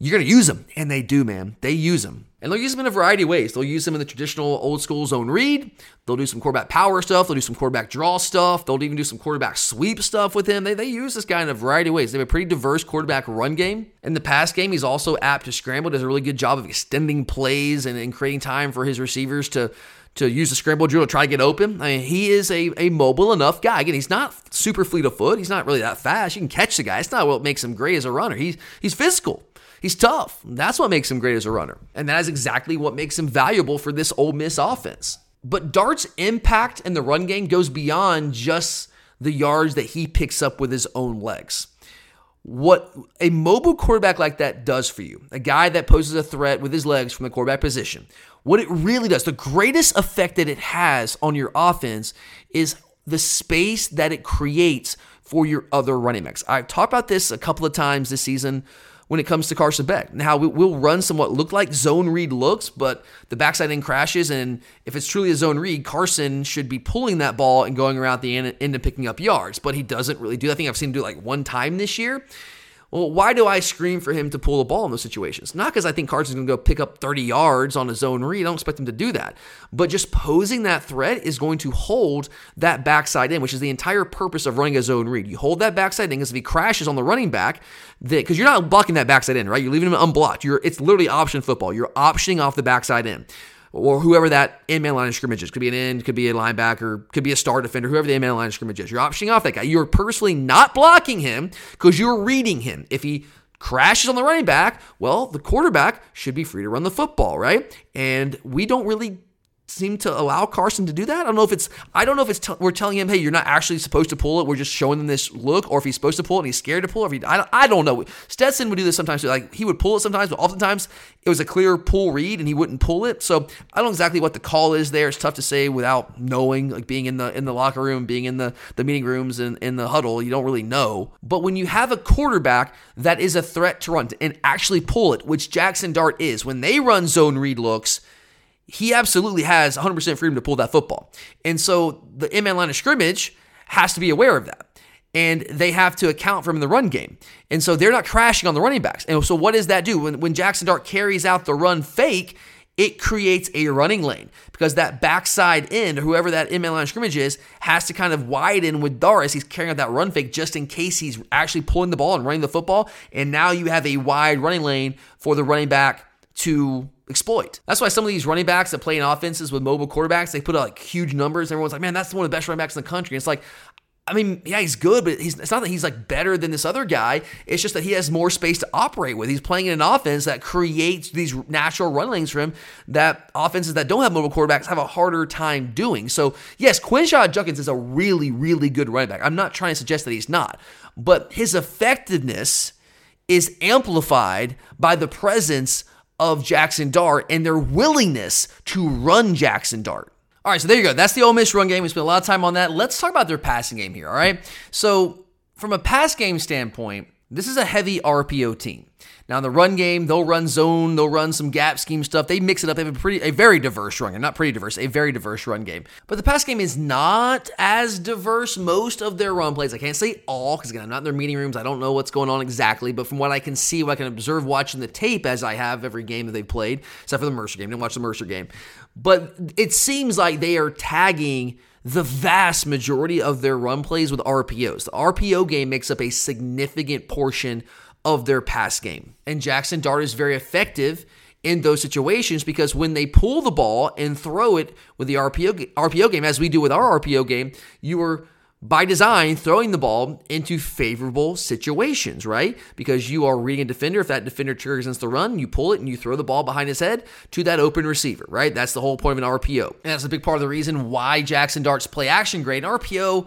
you're going to use them. And they do, man. They use them. And they'll use them in a variety of ways. They'll use them in the traditional old school zone read. They'll do some quarterback power stuff. They'll do some quarterback draw stuff. They'll even do some quarterback sweep stuff with him. They, they use this guy in a variety of ways. They have a pretty diverse quarterback run game. In the pass game, he's also apt to scramble, does a really good job of extending plays and, and creating time for his receivers to to use the scramble drill to try to get open. I mean, he is a, a mobile enough guy. Again, he's not super fleet of foot. He's not really that fast. You can catch the guy. It's not what makes him great as a runner. He's he's physical. He's tough. That's what makes him great as a runner. And that is exactly what makes him valuable for this Ole Miss offense. But Dart's impact in the run game goes beyond just the yards that he picks up with his own legs. What a mobile quarterback like that does for you, a guy that poses a threat with his legs from the quarterback position, what it really does, the greatest effect that it has on your offense is the space that it creates for your other running backs. I've talked about this a couple of times this season when it comes to Carson Beck. Now, we'll run some what look like zone read looks, but the backside end crashes. And if it's truly a zone read, Carson should be pulling that ball and going around the end and picking up yards, but he doesn't really do that. I think I've seen him do it like one time this year. Well, why do I scream for him to pull the ball in those situations? Not because I think Carson's going to go pick up 30 yards on a zone read. I don't expect him to do that. But just posing that threat is going to hold that backside in, which is the entire purpose of running a zone read. You hold that backside in because if he crashes on the running back, because you're not blocking that backside in, right? You're leaving him unblocked. You're it's literally option football. You're optioning off the backside in or whoever that in man line of scrimmage is. Could be an end, could be a linebacker, could be a star defender, whoever the in man line of scrimmage is. You're optioning off that guy. You're personally not blocking him because you're reading him. If he crashes on the running back, well, the quarterback should be free to run the football, right? And we don't really seem to allow Carson to do that. I don't know if it's I don't know if it's t- we're telling him, hey, you're not actually supposed to pull it. We're just showing them this look, or if he's supposed to pull it and he's scared to pull it. If he, I, I don't know. Stetson would do this sometimes. Like he would pull it sometimes, but oftentimes it was a clear pull read and he wouldn't pull it. So I don't know exactly what the call is there. It's tough to say without knowing, like being in the in the locker room, being in the the meeting rooms and in the huddle. You don't really know. But when you have a quarterback that is a threat to run and actually pull it, which Jackson Dart is, when they run zone read looks he absolutely has 100% freedom to pull that football. And so the in man line of scrimmage has to be aware of that. And they have to account for him in the run game. And so they're not crashing on the running backs. And so what does that do? When, when Jackson Dart carries out the run fake, it creates a running lane because that backside end, or whoever that in man line of scrimmage is, has to kind of widen with Dart as he's carrying out that run fake just in case he's actually pulling the ball and running the football. And now you have a wide running lane for the running back to exploit. That's why some of these running backs that play in offenses with mobile quarterbacks, they put out like huge numbers. Everyone's like, man, that's one of the best running backs in the country. And it's like, I mean, yeah, he's good, but he's, it's not that he's like better than this other guy. It's just that he has more space to operate with. He's playing in an offense that creates these natural run lanes for him that offenses that don't have mobile quarterbacks have a harder time doing. So, yes, Quinshon Judkins is a really, really good running back. I'm not trying to suggest that he's not, but his effectiveness is amplified by the presence of Jackson Dart and their willingness to run Jackson Dart. All right, so there you go. That's the Ole Miss run game. We spent a lot of time on that. Let's talk about their passing game here, all right? So, from a pass game standpoint, this is a heavy RPO team. Now in the run game, they'll run zone, they'll run some gap scheme stuff. They mix it up. They have a pretty, a very diverse run game, not pretty diverse, a very diverse run game. But the pass game is not as diverse. Most of their run plays, I can't say all because again, I'm not in their meeting rooms. I don't know what's going on exactly. But from what I can see, what I can observe watching the tape, as I have every game that they've played, except for the Mercer game, didn't watch the Mercer game. But it seems like they are tagging the vast majority of their run plays with RPOs. The RPO game makes up a significant portion of their pass game. And Jackson Dart is very effective in those situations because when they pull the ball and throw it with the RPO RPO game, as we do with our RPO game, you are by design throwing the ball into favorable situations, right? Because you are reading a defender. If that defender triggers against the run, you pull it and you throw the ball behind his head to that open receiver, right? That's the whole point of an RPO. And that's a big part of the reason why Jackson Dart's play action grade. An RPO,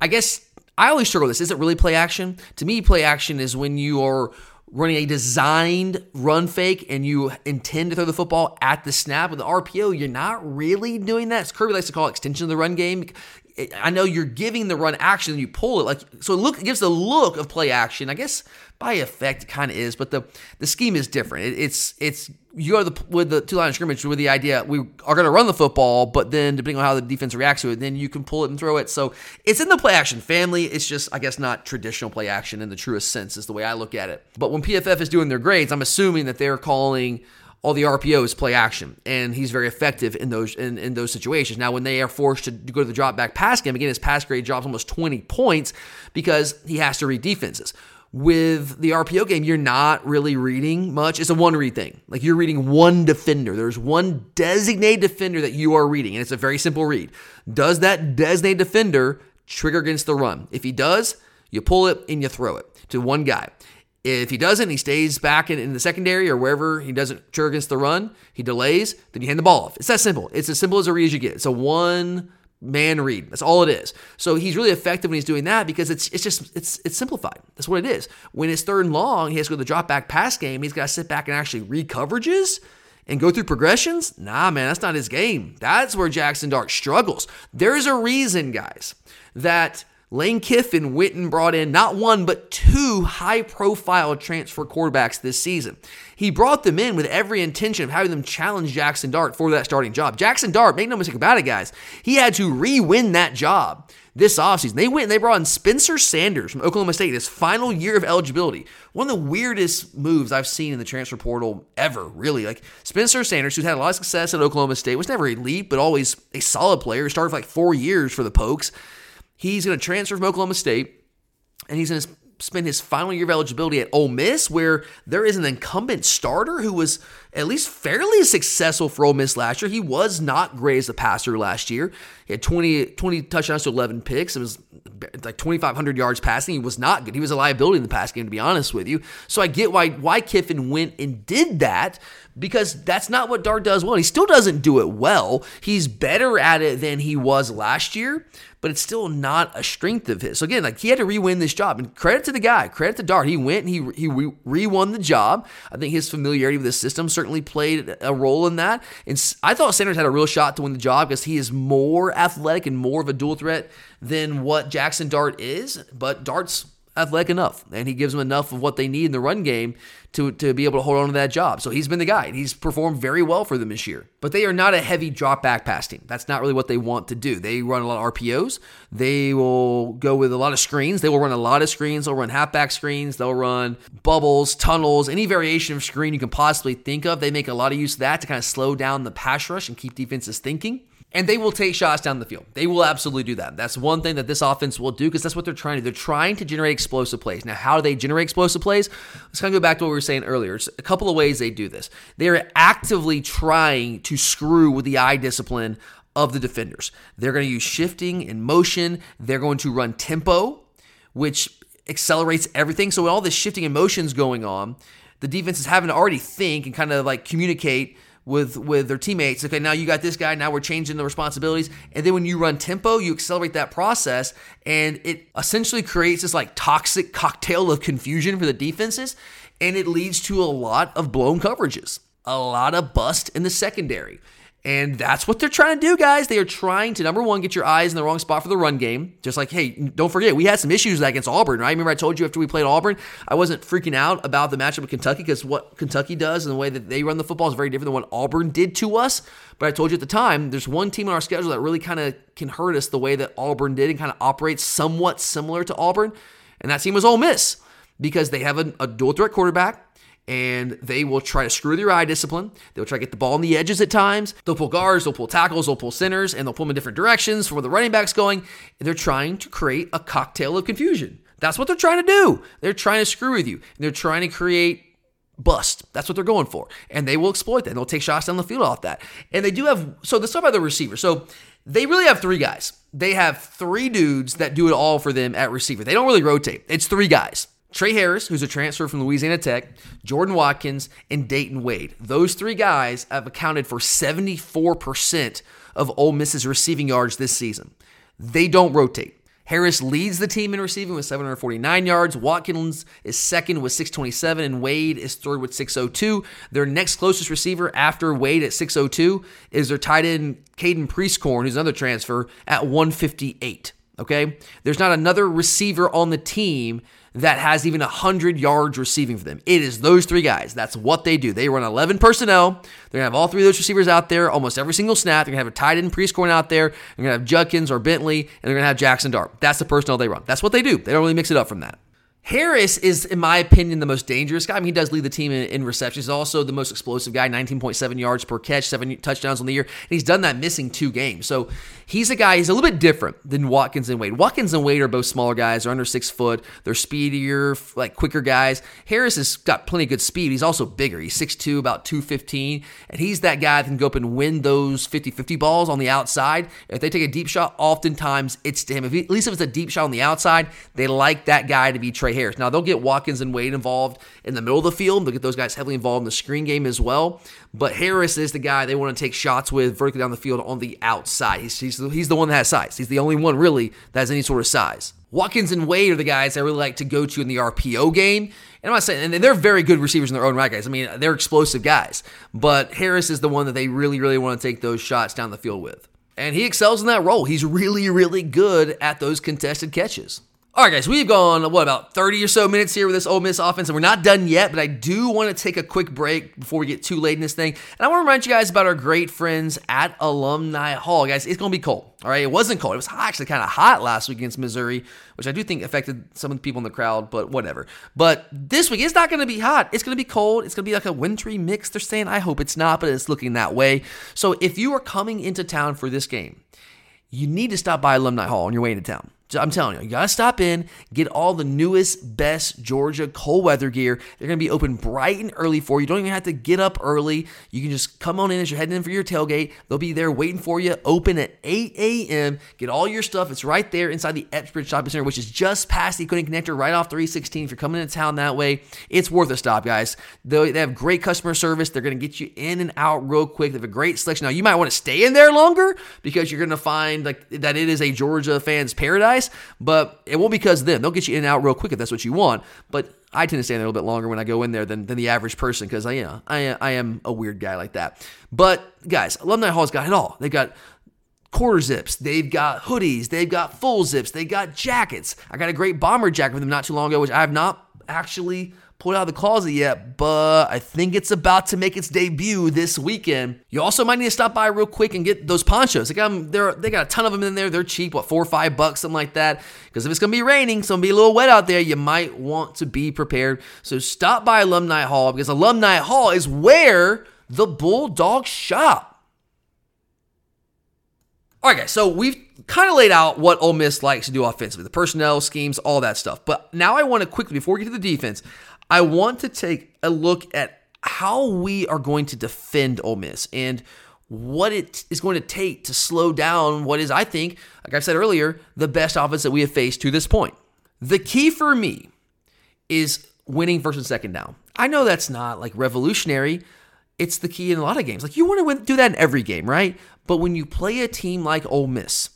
I guess I always struggle with this. Is it really play action? To me, play action is when you are running a designed run fake and you intend to throw the football at the snap. With the RPO, you're not really doing that. Kirby likes to call it extension of the run game. I know you're giving the run action and you pull it like so. It look it gives the look of play action. I guess by effect it kind of is, but the the scheme is different. It, it's it's you go the, with the two line scrimmage with the idea we are going to run the football, but then depending on how the defense reacts to it, then you can pull it and throw it. So it's in the play action family. It's just I guess not traditional play action in the truest sense is the way I look at it. But when PFF is doing their grades, I'm assuming that they're calling all the RPOs play action, and he's very effective in those in, in those situations. Now, when they are forced to go to the drop back pass game, again, his pass grade drops almost 20 points because he has to read defenses. With the RPO game, you're not really reading much. It's a one read thing. Like you're reading one defender. There's one designated defender that you are reading, and it's a very simple read. Does that designated defender trigger against the run? If he does, you pull it and you throw it to one guy. If he doesn't, he stays back in, in, the secondary or wherever he doesn't trigger against the run, he delays, then you hand the ball off. It's that simple. It's as simple as a read as you get. It's a one man read. That's all it is. So he's really effective when he's doing that because it's it's just it's it's simplified. That's what it is. When it's third and long, he has to go to the drop back pass game. He's got to sit back and actually read coverages and go through progressions. Nah, man, that's not his game. That's where Jackson Dart struggles. There's a reason, guys, that Lane Kiffin and brought in not one, but two high profile transfer quarterbacks this season. He brought them in with every intention of having them challenge Jackson Dart for that starting job. Jackson Dart, make no mistake about it, guys, he had to re win that job this offseason. They went and they brought in Spencer Sanders from Oklahoma State, his final year of eligibility. One of the weirdest moves I've seen in the transfer portal ever, really. Like Spencer Sanders, who's had a lot of success at Oklahoma State, was never elite, but always a solid player, started for like four years for the Pokes. He's going to transfer from Oklahoma State, and he's going to spend his final year of eligibility at Ole Miss, where there is an incumbent starter who was at least fairly successful for Ole Miss last year. He was not great as a passer last year. He had 20, 20 touchdowns to 11 picks. It was like 2,500 yards passing. He was not good. He was a liability in the pass game, to be honest with you. So I get why why Kiffin went and did that because that's not what Dart does well. He still doesn't do it well. He's better at it than he was last year, but it's still not a strength of his. So again, like he had to re-win this job, and credit to the guy, credit to Dart. He went and he he re-won the job. I think his familiarity with the system certainly played a role in that. And I thought Sanders had a real shot to win the job because he is more athletic and more of a dual threat than what Jackson Dart is. But Dart's athletic enough, and he gives them enough of what they need in the run game to, to be able to hold on to that job. So he's been the guy. and He's performed very well for them this year. But they are not a heavy drop back pass team. That's not really what they want to do. They run a lot of RPOs. They will go with a lot of screens. They will run a lot of screens. They'll run halfback screens. They'll run bubbles, tunnels, any variation of screen you can possibly think of. They make a lot of use of that to kind of slow down the pass rush and keep defenses thinking and they will take shots down the field. They will absolutely do that. That's one thing that this offense will do because that's what they're trying to do. They're trying to generate explosive plays. Now, how do they generate explosive plays? Let's kind of go back to what we were saying earlier. It's a couple of ways they do this. They're actively trying to screw with the eye discipline of the defenders. They're going to use shifting and motion. They're going to run tempo, which accelerates everything. So, with all this shifting and motions going on, the defense is having to already think and kind of like communicate with with their teammates. Okay, now you got this guy. Now we're changing the responsibilities. And then when you run tempo, you accelerate that process, and it essentially creates this like toxic cocktail of confusion for the defenses, and it leads to a lot of blown coverages, a lot of bust in the secondary. And that's what they're trying to do, guys. They are trying to, number one, get your eyes in the wrong spot for the run game. Just like, hey, don't forget, we had some issues against Auburn, right? Remember, I told you after we played Auburn, I wasn't freaking out about the matchup with Kentucky because what Kentucky does and the way that they run the football is very different than what Auburn did to us. But I told you at the time, there's one team on our schedule that really kind of can hurt us the way that Auburn did and kind of operates somewhat similar to Auburn. And that team was Ole Miss because they have a, a dual threat quarterback and they will try to screw their eye discipline. They'll try to get the ball on the edges at times. They'll pull guards, they'll pull tackles, they'll pull centers, and they'll pull them in different directions for where the running back's going. And they're trying to create a cocktail of confusion. That's what they're trying to do. They're trying to screw with you. And they're trying to create bust. That's what they're going for. And they will exploit that. And they'll take shots down the field off that. And they do have, so let's talk about the receiver. So they really have three guys. They have three dudes that do it all for them at receiver. They don't really rotate. It's three guys. Tre Harris, who's a transfer from Louisiana Tech, Jordan Watkins, and Dayton Wade. Those three guys have accounted for 74% of Ole Miss's receiving yards this season. They don't rotate. Harris leads the team in receiving with 749 yards. Watkins is second with 627, and Wade is third with 602. Their next closest receiver after Wade at 602 is their tight end Caden Prieskorn, who's another transfer, at 158. Okay? There's not another receiver on the team that has even 100 yards receiving for them. It is those three guys. That's what they do. They run 11 personnel. They're going to have all three of those receivers out there almost every single snap. They're going to have a tight end Prieskorn out there. They're going to have Judkins or Bentley, and they're going to have Jackson Dart. That's the personnel they run. That's what they do. They don't really mix it up from that. Harris is, in my opinion, the most dangerous guy. I mean, he does lead the team in, in, receptions. He's also the most explosive guy, 19.7 yards per catch, seven touchdowns on the year. And he's done that missing two games. So he's a guy, he's a little bit different than Watkins and Wade. Watkins and Wade are both smaller guys. They're under six foot. They're speedier, like quicker guys. Harris has got plenty of good speed. He's also bigger. He's 6'2, about 215. And he's that guy that can go up and win those 50 50 balls on the outside. If they take a deep shot, oftentimes it's to him. If at least if it's a deep shot on the outside, they like that guy to be Tre Harris. Now, they'll get Watkins and Wade involved in the middle of the field. They'll get those guys heavily involved in the screen game as well. But Harris is the guy they want to take shots with vertically down the field on the outside. He's, he's, he's the one that has size. He's the only one really that has any sort of size. Watkins and Wade are the guys I really like to go to in the RPO game. And I'm not saying, and they're very good receivers in their own right, guys. I mean, they're explosive guys. But Harris is the one that they really, really want to take those shots down the field with. And he excels in that role. He's really, really good at those contested catches. All right, guys, we've gone, what, about 30 or so minutes here with this Ole Miss offense, and we're not done yet, but I do want to take a quick break before we get too late in this thing. And I want to remind you guys about our great friends at Alumni Hall. Guys, it's going to be cold, all right? It wasn't cold. It was actually kind of hot last week against Missouri, which I do think affected some of the people in the crowd, but whatever. But this week, it's not going to be hot. It's going to be cold. It's going to be like a wintry mix. They're saying, I hope it's not, but it's looking that way. So if you are coming into town for this game, you need to stop by Alumni Hall on your way into town. I'm telling you, you gotta stop in, get all the newest, best Georgia cold weather gear. They're gonna be open bright and early for you. You don't even have to get up early. You can just come on in as you're heading in for your tailgate. They'll be there waiting for you, open at 8 a.m. Get all your stuff. It's right there inside the Epps Bridge Shopping Center, which is just past the Equinix Connector, right off 316. If you're coming into town that way, it's worth a stop, guys. They have great customer service. They're gonna get you in and out real quick. They have a great selection. Now, you might want to stay in there longer because you're gonna find like that it is a Georgia fan's paradise but it won't be because of them. They'll get you in and out real quick if that's what you want. But I tend to stay there a little bit longer when I go in there than, than the average person because I, you know, I, I am a weird guy like that. But guys, Alumni Hall's got it all. They've got quarter zips, they've got hoodies, they've got full zips, they've got jackets. I got a great bomber jacket with them not too long ago, which I have not actually pulled out of the closet yet, but I think it's about to make its debut this weekend. You also might need to stop by real quick and get those ponchos. They got them, they got a ton of them in there. They're cheap, what, four or five bucks, something like that. Because if it's to be raining, it's to be a little wet out there, you might want to be prepared. So stop by Alumni Hall because Alumni Hall is where the Bulldogs shop. All right, guys. So we've kind of laid out what Ole Miss likes to do offensively, the personnel schemes, all that stuff. But now I want to quickly, before we get to the defense, I want to take a look at how we are going to defend Ole Miss and what it is going to take to slow down what is, I think, like I said earlier, the best offense that we have faced to this point. The key for me is winning first and second down. I know that's not like revolutionary. It's the key in a lot of games. Like you want to win, do that in every game, right? But when you play a team like Ole Miss,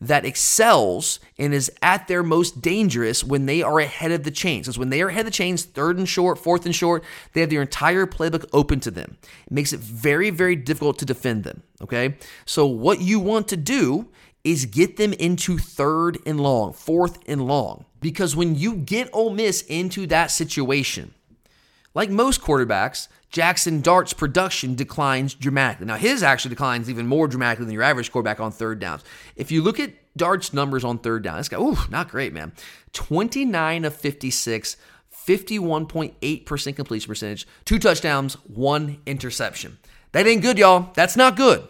that excels and is at their most dangerous when they are ahead of the chains. Because when they are ahead of the chains, third and short, fourth and short, they have their entire playbook open to them. It makes it very, very difficult to defend them. Okay. So, what you want to do is get them into third and long, fourth and long. Because when you get Ole Miss into that situation, like most quarterbacks, Jackson Dart's production declines dramatically. Now, his actually declines even more dramatically than your average quarterback on third downs. If you look at Dart's numbers on third down, this guy, ooh, not great, man. 29 of 56, 51.8% completion percentage, two touchdowns, one interception. That ain't good, y'all. That's not good.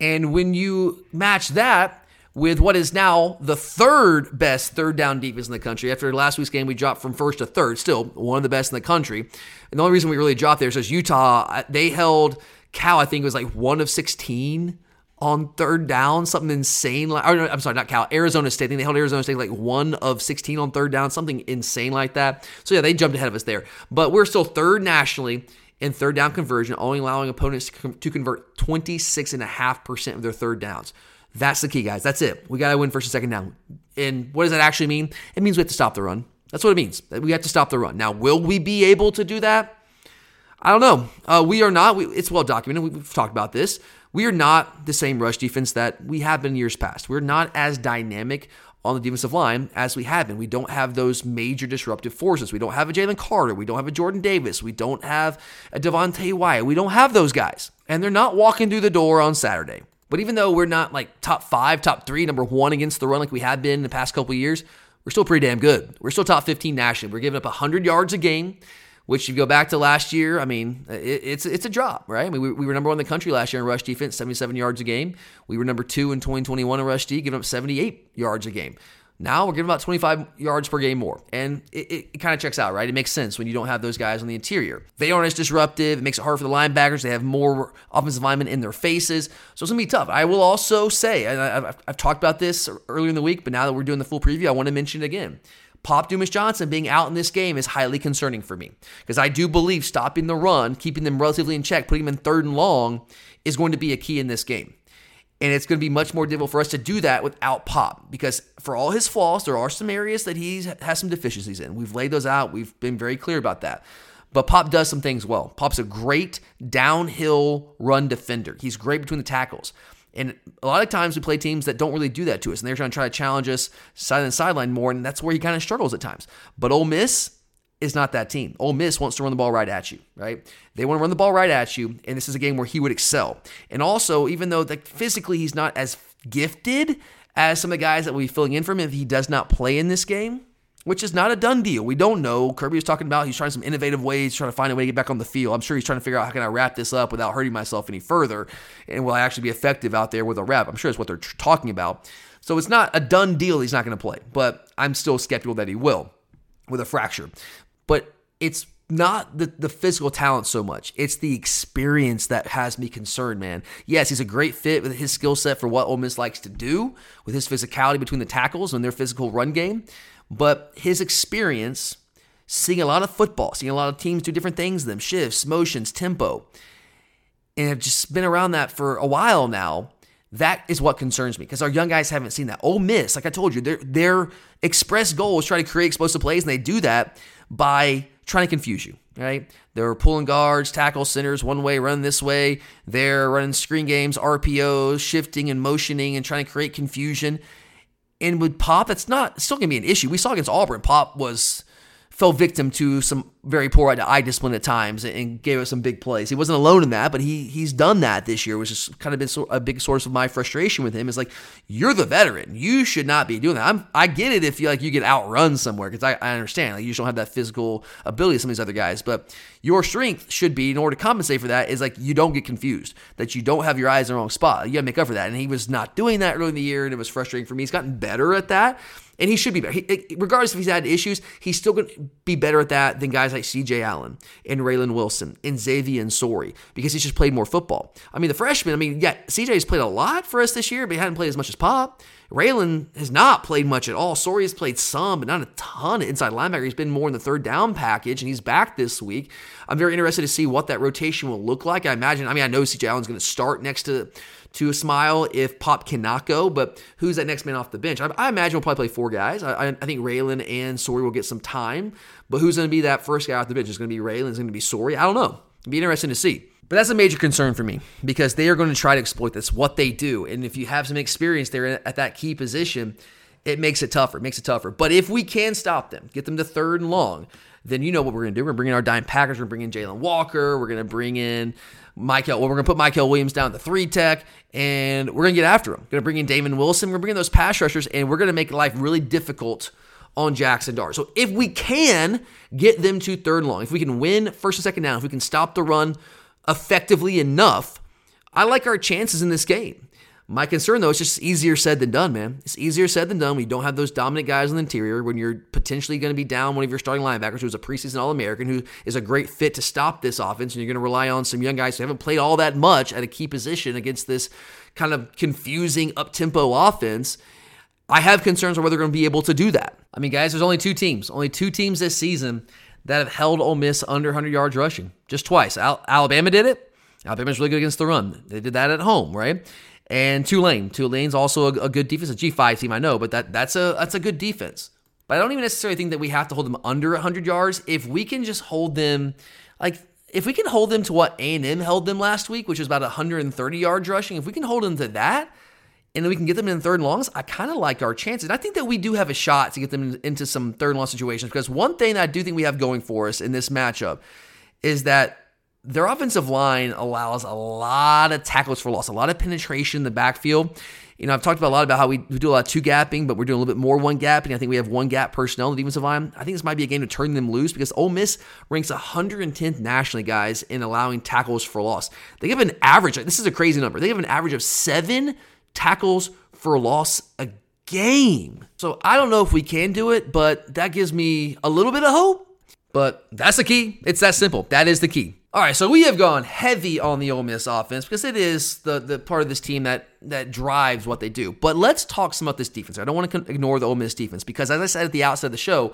And when you match that with what is now the third best third down defense in the country. After last week's game, we dropped from first to third, still one of the best in the country. And the only reason we really dropped there is because Utah, uh, they held Cal, I think it was like one of 16 on third down, something insane like, or, I'm sorry, not Cal, Arizona State. I think they held Arizona State like one of 16 on third down, something insane like that. So yeah, they jumped ahead of us there. But we're still third nationally in third down conversion, only allowing opponents to convert 26.5% of their third downs. That's the key, guys. That's it. We got to win first and second down. And what does that actually mean? It means we have to stop the run. That's what it means. We have to stop the run. Now, will we be able to do that? I don't know. Uh, we are not. We, it's well documented. We've talked about this. We are not the same rush defense that we have been years past. We're not as dynamic on the defensive line as we have been. We don't have those major disruptive forces. We don't have a Jalen Carter. We don't have a Jordan Davis. We don't have a Devonte Wyatt. We don't have those guys. And they're not walking through the door on Saturday. But even though we're not like top five, top three, number one against the run like we have been in the past couple years, we're still pretty damn good. We're still top 15 nationally. We're giving up 100 yards a game, which if you go back to last year, I mean, it, it's it's a drop, right? I mean, we, we, were number one in the country last year in rush defense, 77 yards a game. We were number two in 2021 in rush D, giving up 78 yards a game. Now we're giving about 25 yards per game more. And it, it, it kind of checks out, right? It makes sense when you don't have those guys on the interior. They aren't as disruptive. It makes it hard for the linebackers. They have more offensive linemen in their faces. So it's going to be tough. I will also say, and I've, I've talked about this earlier in the week, but now that we're doing the full preview, I want to mention it again. Pop Dumas Johnson being out in this game is highly concerning for me because I do believe stopping the run, keeping them relatively in check, putting them in third and long is going to be a key in this game. And it's going to be much more difficult for us to do that without Pop because for all his flaws, there are some areas that he has some deficiencies in. We've laid those out. We've been very clear about that. But Pop does some things well. Pop's a great downhill run defender. He's great between the tackles. And a lot of times we play teams that don't really do that to us, and they're trying to try to challenge us sideline sideline more, and that's where he kind of struggles at times. But Ole Miss, is not that team. Ole Miss wants to run the ball right at you, right? They want to run the ball right at you, and this is a game where he would excel. And also, even though like physically he's not as gifted as some of the guys that will be filling in for him if he does not play in this game, which is not a done deal. We don't know. Kirby was talking about he's trying some innovative ways, trying to find a way to get back on the field. I'm sure he's trying to figure out how can I wrap this up without hurting myself any further, and will I actually be effective out there with a wrap? I'm sure that's what they're talking about. So it's not a done deal. He's not going to play, but I'm still skeptical that he will with a fracture it's not the, the physical talent so much. It's the experience that has me concerned, man. Yes, he's a great fit with his skill set for what Ole Miss likes to do, with his physicality between the tackles and their physical run game. But his experience, seeing a lot of football, seeing a lot of teams do different things them, shifts, motions, tempo, and have just been around that for a while now. That is what concerns me because our young guys haven't seen that. Ole Miss, like I told you, their their express goal is try to create explosive plays, and they do that by trying to confuse you, right? They're pulling guards, tackle centers one way, run this way. They're running screen games, RPOs, shifting and motioning and trying to create confusion. And with Pop, that's not still gonna be an issue. We saw against Auburn, Pop was fell victim to some very poor eye discipline at times and gave us some big plays. He wasn't alone in that, but he he's done that this year, which has kind of been a big source of my frustration with him. Is like you're the veteran, you should not be doing that. I'm I get it if you like you get outrun somewhere because I, I understand like you just don't have that physical ability some of these other guys, but your strength should be in order to compensate for that is like you don't get confused, that you don't have your eyes in the wrong spot. You got to make up for that, and he was not doing that early in the year, and it was frustrating for me. He's gotten better at that and he should be better. He, regardless if he's had issues, he's still going to be better at that than guys like C.J. Allen and Raylen Wilson and Xavian Sorey because he's just played more football. I mean, the freshman, I mean, yeah, C.J. has played a lot for us this year, but he hadn't played as much as Pop. Raylen has not played much at all. Sorey has played some, but not a ton inside linebacker. He's been more in the third down package, and he's back this week. I'm very interested to see what that rotation will look like. I imagine, I mean, I know C.J. Allen's going to start next to to a Smael if Pop cannot go. But who's that next man off the bench? I, I imagine we'll probably play four guys. I, I think Raylen and Sorey will get some time. But who's going to be that first guy off the bench? Is going to be Raylen? Is going to be Sorey? I don't know. It'd be interesting to see. But that's a major concern for me because they are going to try to exploit this, what they do. And if you have some experience there at that key position, it makes it tougher. It makes it tougher. But if we can stop them, get them to third and long, then you know what we're going to do. We're bringing our dime packers. We're bringing Jalen Walker. We're going to bring in Mykel. Well, we're going to put Mykel Williams down the three tech, and we're going to get after him. Going to bring in Damon Wilson. We're going to bring in those pass rushers, and we're going to make life really difficult on Jackson Dart. So if we can get them to third long, if we can win first and second down, if we can stop the run effectively enough, I like our chances in this game. My concern, though, is just easier said than done, man. It's easier said than done you don't have those dominant guys on the interior, when you're potentially going to be down one of your starting linebackers who's a preseason All American, who is a great fit to stop this offense, and you're going to rely on some young guys who haven't played all that much at a key position against this kind of confusing up tempo offense. I have concerns on whether they're going to be able to do that. I mean, guys, there's only two teams, only two teams this season that have held Ole Miss under 100 yards rushing, just twice. Al- Alabama did it. Alabama's really good against the run. They did that at home, right? And Tulane. Tulane's also a, a good defense, a G5 team, I know, but that that's a that's a good defense. But I don't even necessarily think that we have to hold them under 100 yards. If we can just hold them, like if we can hold them to what A&M held them last week, which was about 130 yards rushing, if we can hold them to that, and then we can get them in third and longs, I kind of like our chances. And I think that we do have a shot to get them into some third and long situations because one thing that I do think we have going for us in this matchup is that their offensive line allows a lot of tackles for loss, a lot of penetration in the backfield. You know, I've talked about a lot about how we, we do a lot of two gapping, but we're doing a little bit more one gapping. I think we have one gap personnel in the defensive line. I think this might be a game to turn them loose because Ole Miss ranks 110th nationally, guys, in allowing tackles for loss. They have an average, this is a crazy number. They have an average of seven tackles for loss a game. So I don't know if we can do it, but that gives me a little bit of hope. But that's the key. It's that simple. That is the key. All right, so we have gone heavy on the Ole Miss offense because it is the, the part of this team that that drives what they do. But let's talk some about this defense. I don't want to ignore the Ole Miss defense because, as I said at the outset of the show,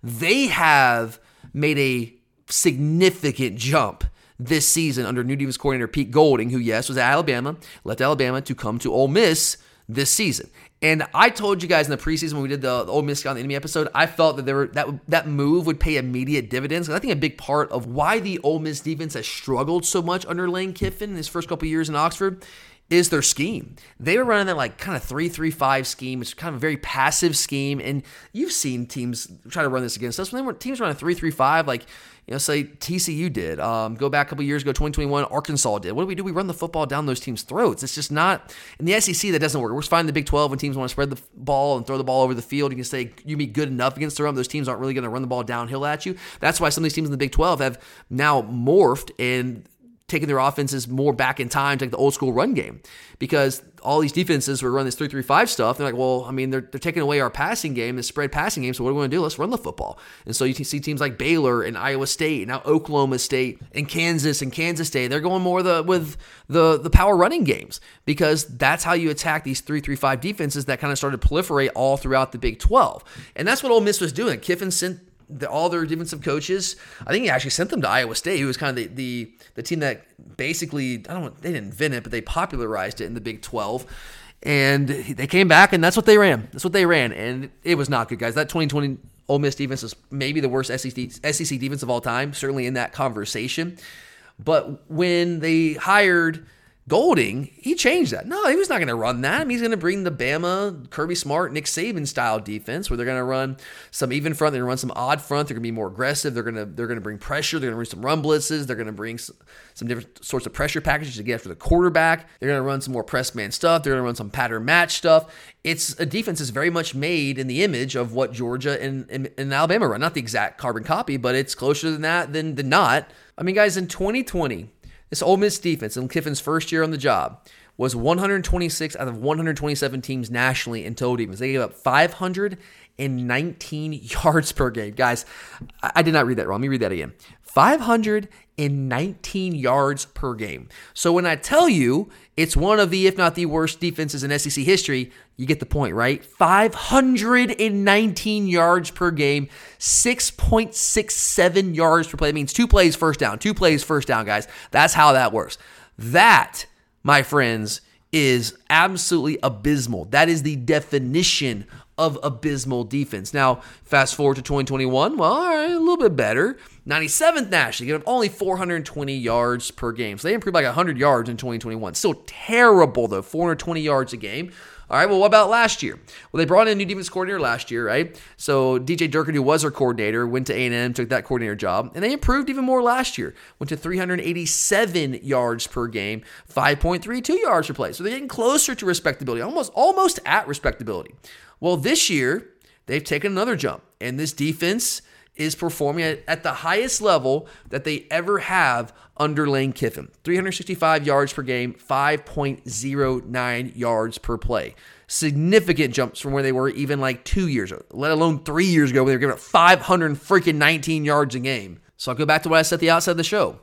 they have made a significant jump this season under new defense coordinator Pete Golding, who yes was at Alabama, left Alabama to come to Ole Miss this season. And I told you guys in the preseason when we did the, the Ole Miss on the enemy episode, I felt that there were that that move would pay immediate dividends. And I think a big part of why the Ole Miss defense has struggled so much under Lane Kiffin in his first couple years in Oxford is their scheme. They were running that like kind of 3-3-5 scheme, It's kind of a very passive scheme. And you've seen teams try to run this against us. When they were teams running 3-3-5, like you know, say TCU did. Um, go back a couple years ago, 2021, Arkansas did. What do we do? We run the football down those teams' throats. It's just not in the SEC. That doesn't work. We're fine in the Big 12 when teams want to spread the ball and throw the ball over the field. You can say you be good enough against the run. Those teams aren't really going to run the ball downhill at you. That's why some of these teams in the Big 12 have now morphed and taking their offenses more back in time to like the old school run game because all these defenses were running this 3-3-5 stuff. They're like, well, I mean, they're, they're taking away our passing game, this spread passing game. So what do we want to do? Let's run the football. And so you see teams like Baylor and Iowa State, and now Oklahoma State and Kansas and Kansas State. They're going more the with the the power running games because that's how you attack these 3-3-5 defenses that kind of started to proliferate all throughout the Big 12. And that's what Ole Miss was doing. Kiffin sent the, all their defensive coaches. I think he actually sent them to Iowa State, who was kind of the, the the team that basically I don't know they didn't invent it, but they popularized it in the Big Twelve. And they came back, and that's what they ran. That's what they ran, and it was not good, guys. That 2020 Ole Miss defense is maybe the worst SEC, SEC defense of all time, certainly in that conversation. But when they hired Golding, he changed that. No, he was not going to run that. He's going to bring the Bama, Kirby Smart, Nick Saban style defense where they're going to run some even front, they're going to run some odd front, they're going to be more aggressive, they're going to they're going to bring pressure, they're going to bring some run blitzes, they're going to bring some, some different sorts of pressure packages to get after the quarterback. They're going to run some more press man stuff, they're going to run some pattern match stuff. It's a defense is very much made in the image of what Georgia and, and, and Alabama run. Not the exact carbon copy, but it's closer than that than, than not. I mean, guys, in 2020, this Ole Miss defense in Kiffin's first year on the job was 126 out of 127 teams nationally in total defense. They gave up 519 yards per game. Guys, I did not read that wrong. Let me read that again. 519 yards per game. So when I tell you it's one of the, if not the worst defenses in SEC history, you get the point, right? 519 yards per game, 6.67 yards per play. That means two plays first down, two plays first down, guys. That's how that works. That, my friends, is absolutely abysmal. That is the definition of abysmal defense. Now, fast forward to 2021, well, all right, a little bit better. 97th nationally, get up only 420 yards per game. So they improved like 100 yards in 2021. Still terrible, though, 420 yards a game. All right, well, what about last year? Well, they brought in a new defense coordinator last year, right? So DJ Durkin, who was their coordinator, went to A&M, took that coordinator job, and they improved even more last year. Went to 387 yards per game, 5.32 yards per play. So they're getting closer to respectability, almost almost at respectability. Well, this year, they've taken another jump, and this defense is performing at, at the highest level that they ever have under Lane Kiffin 365 yards per game, 5.09 yards per play. Significant jumps from where they were even like two years ago, let alone three years ago, when they were giving up 500 freaking 19 yards a game. So I'll go back to what I said at the outset of the show.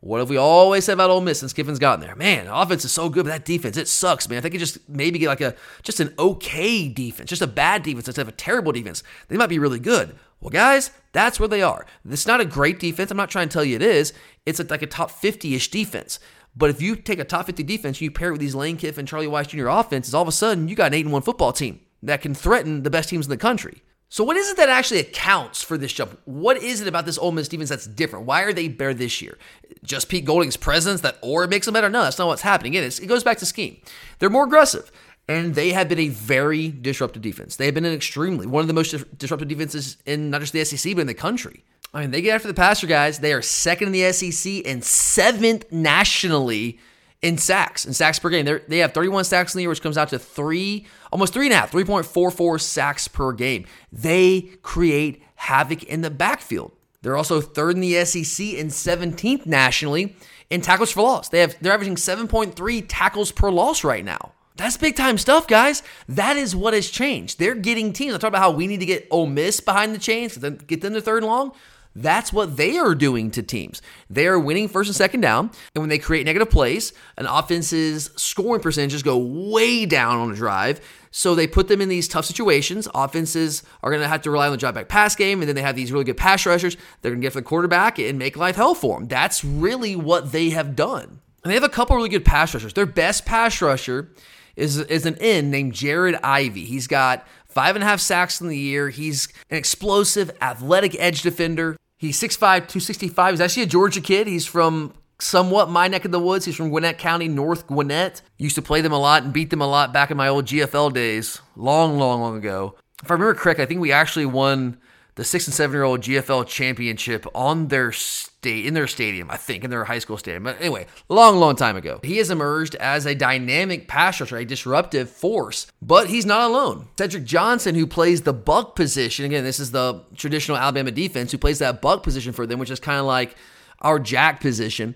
What have we always said about Ole Miss since Kiffin's gotten there? Man, offense is so good, but that defense, it sucks, man. If they could just maybe get like a just an okay defense, just a bad defense instead of a terrible defense, they might be really good. Well, guys, that's where they are. It's not a great defense. I'm not trying to tell you it is. It's like a top 50-ish defense. But if you take a top 50 defense, and you pair it with these Lane Kiffin, Charlie Weis Jr. offenses, all of a sudden you got an 8 1 football team that can threaten the best teams in the country. So, what is it that actually accounts for this jump? What is it about this Ole Miss defense that's different? Why are they better this year? Just Pete Golding's presence that or it makes them better? No, that's not what's happening. It goes back to scheme. They're more aggressive, and they have been a very disruptive defense. They have been an extremely one of the most disruptive defenses in not just the SEC but in the country. I mean, they get after the passer guys. They are second in the SEC and seventh nationally in sacks in sacks per game. They're, they have 31 sacks in the year, which comes out to three, almost three and a half, 3.44 sacks per game. They create havoc in the backfield. They're also third in the SEC and 17th nationally in tackles for loss. They have they're averaging 7.3 tackles per loss right now. That's big time stuff, guys. That is what has changed. They're getting teams. I talked about how we need to get Ole Miss behind the chains, get them to third and long. That's what they are doing to teams. They are winning first and second down. And when they create negative plays, an offense's scoring percentages go way down on a drive. So they put them in these tough situations. Offenses are going to have to rely on the drop back pass game, and then they have these really good pass rushers. They're going to get for the quarterback and make life hell for them. That's really what they have done. And they have a couple really good pass rushers. Their best pass rusher is, is an end named Jared Ivey. He's got five and a half sacks in the year. He's an explosive, athletic edge defender. He's 6'5, 265. He's actually a Georgia kid. He's from somewhat my neck of the woods. He's from Gwinnett County, North Gwinnett. Used to play them a lot and beat them a lot back in my old GFL days, long, long, long ago. If I remember correctly, I think we actually won the six and seven year old GFL championship on their state in their stadium, I think, in their high school stadium. But anyway, long, long time ago. He has emerged as a dynamic pass rusher, a disruptive force, but he's not alone. Cedric Johnson, who plays the buck position, again, this is the traditional Alabama defense, who plays that buck position for them, which is kind of like our jack position.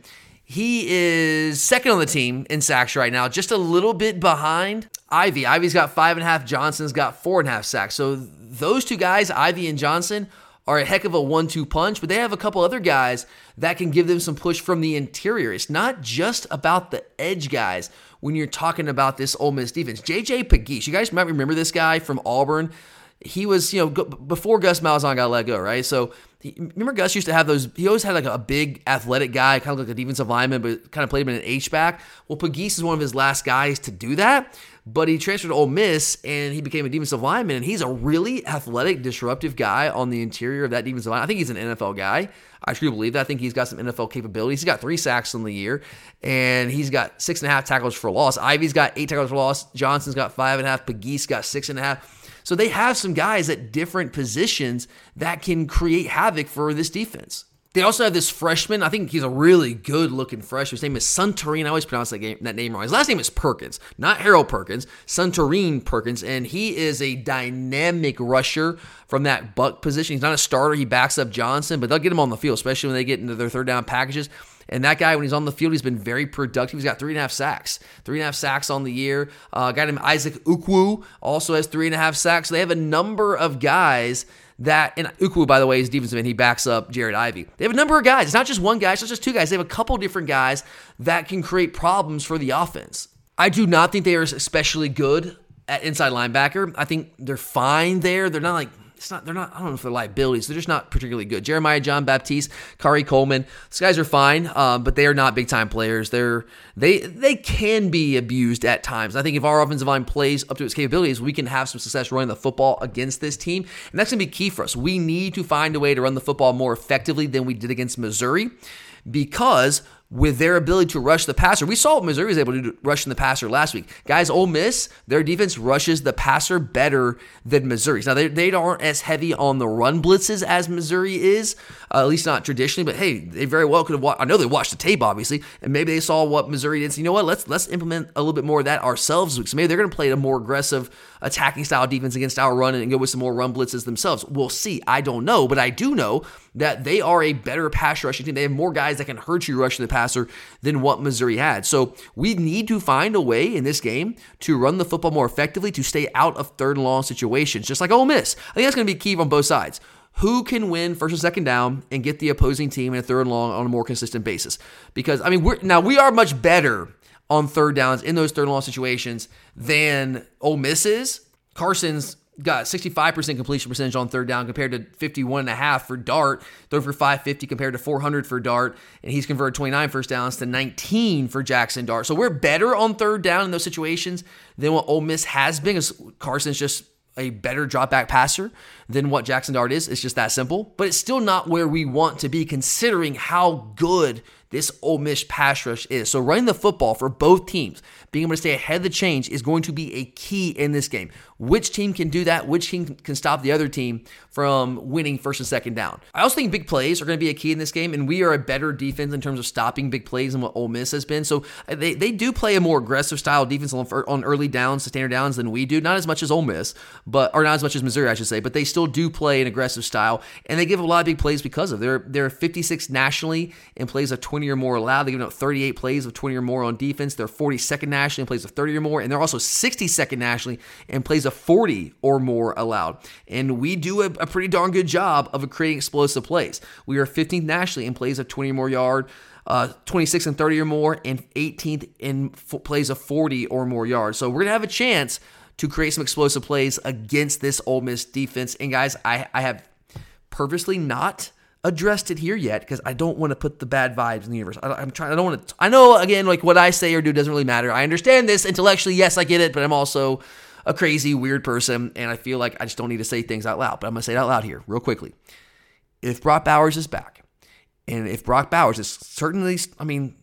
He is second on the team in sacks right now, just a little bit behind Ivey. Ivey's got five and a half. Johnson's got four and a half sacks. So those two guys, Ivey and Johnson, are a heck of a one two punch, but they have a couple other guys that can give them some push from the interior. It's not just about the edge guys when you're talking about this Ole Miss defense. JJ Pegues, you guys might remember this guy from Auburn. He was, you know, before Gus Malzahn got let go, right? So remember Gus used to have those. He always had like a big athletic guy, kind of like a defensive lineman, but kind of played him in an H back. Well, Pegues is one of his last guys to do that. But he transferred to Ole Miss and he became a defensive lineman. And he's a really athletic, disruptive guy on the interior of that defensive line. I think he's an NFL guy. I truly believe that. I think he's got some NFL capabilities. He's got three sacks in the year, and he's got six and a half tackles for loss. Ivey's got eight tackles for loss. Johnson's got five and a half. Pegues got six and a half. So they have some guys at different positions that can create havoc for this defense. They also have this freshman. I think he's a really good looking freshman. His name is Suntarine. I always pronounce that, game, that name wrong. His last name is Perkins, not Harold Perkins, Suntarine Perkins. And he is a dynamic rusher from that buck position. He's not a starter. He backs up Johnson, but they'll get him on the field, especially when they get into their third down packages. And that guy, when he's on the field, he's been very productive. He's got three and a half sacks, three and a half sacks on the year. Uh, a guy named Isaac Ukwu also has three and a half sacks. So they have a number of guys that, and Ukwu, by the way, is defensive end. He backs up Jared Ivey. They have a number of guys. It's not just one guy, it's not just two guys. They have a couple different guys that can create problems for the offense. I do not think they are especially good at inside linebacker. I think they're fine there. They're not like it's not they're not I don't know if they're liabilities. They're just not particularly good. Jeremiah John Baptiste, Khari Coleman, these guys are fine, um, but they are not big time players. They're they they can be abused at times. I think if our offensive line plays up to its capabilities, we can have some success running the football against this team, and that's gonna be key for us. We need to find a way to run the football more effectively than we did against Missouri because with their ability to rush the passer. We saw what Missouri was able to do rushing the passer last week. Guys, Ole Miss, their defense rushes the passer better than Missouri's. Now, they, they aren't as heavy on the run blitzes as Missouri is, uh, at least not traditionally, but hey, they very well could have watched. I know they watched the tape, obviously, and maybe they saw what Missouri did. So, you know what? Let's let's implement a little bit more of that ourselves. So maybe they're going to play a more aggressive attacking style defense against our run and go with some more run blitzes themselves. We'll see. I don't know, but I do know that they are a better pass rushing team. They have more guys that can hurt you rushing the passer than what Missouri had. So we need to find a way in this game to run the football more effectively to stay out of third and long situations, just like Ole Miss. I think that's going to be key on both sides who can win first and second down and get the opposing team in a third and long on a more consistent basis. Because I mean, we're now we are much better on third downs in those third and long situations than Ole Miss is. Carson's got 65% completion percentage on third down compared to 51.5 for Dart, throw for 550 compared to 400 for Dart, and he's converted 29 first downs to 19 for Jackson Dart. So we're better on third down in those situations than what Ole Miss has been. Carson's just a better drop back passer than what Jackson Dart is. It's just that simple. But it's still not where we want to be considering how good this Ole Miss pass rush is. So running the football for both teams, being able to stay ahead of the change is going to be a key in this game. Which team can do that? Which team can stop the other team from winning first and second down? I also think big plays are going to be a key in this game, and we are a better defense in terms of stopping big plays than what Ole Miss has been. So uh, they, they do play a more aggressive style defense on, on early downs, standard downs than we do. Not as much as Ole Miss, but or not as much as Missouri, I should say, but they still do play an aggressive style, and they give a lot of big plays because of they're they're 56 nationally in plays of 20 or more allowed. They give up 38 plays of 20 or more on defense. They're 42nd nationally in plays of 30 or more, and they're also 62nd nationally in plays of 40 or more allowed. And we do a, a pretty darn good job of creating explosive plays. We are 15th nationally in plays of 20 or more yard. Uh, 26 and 30 or more, and 18th in f- plays of 40 or more yards. So we're gonna have a chance to create some explosive plays against this Ole Miss defense. And guys, I, I have purposely not addressed it here yet because I don't want to put the bad vibes in the universe. I, am trying. I don't want to. I know again, like what I say or do doesn't really matter. I understand this intellectually. Yes, I get it, but I'm also a crazy, weird person, and I feel like I just don't need to say things out loud. But I'm gonna say it out loud here, real quickly. If Brock Bowers is back, and if Brock Bowers is certainly, I mean,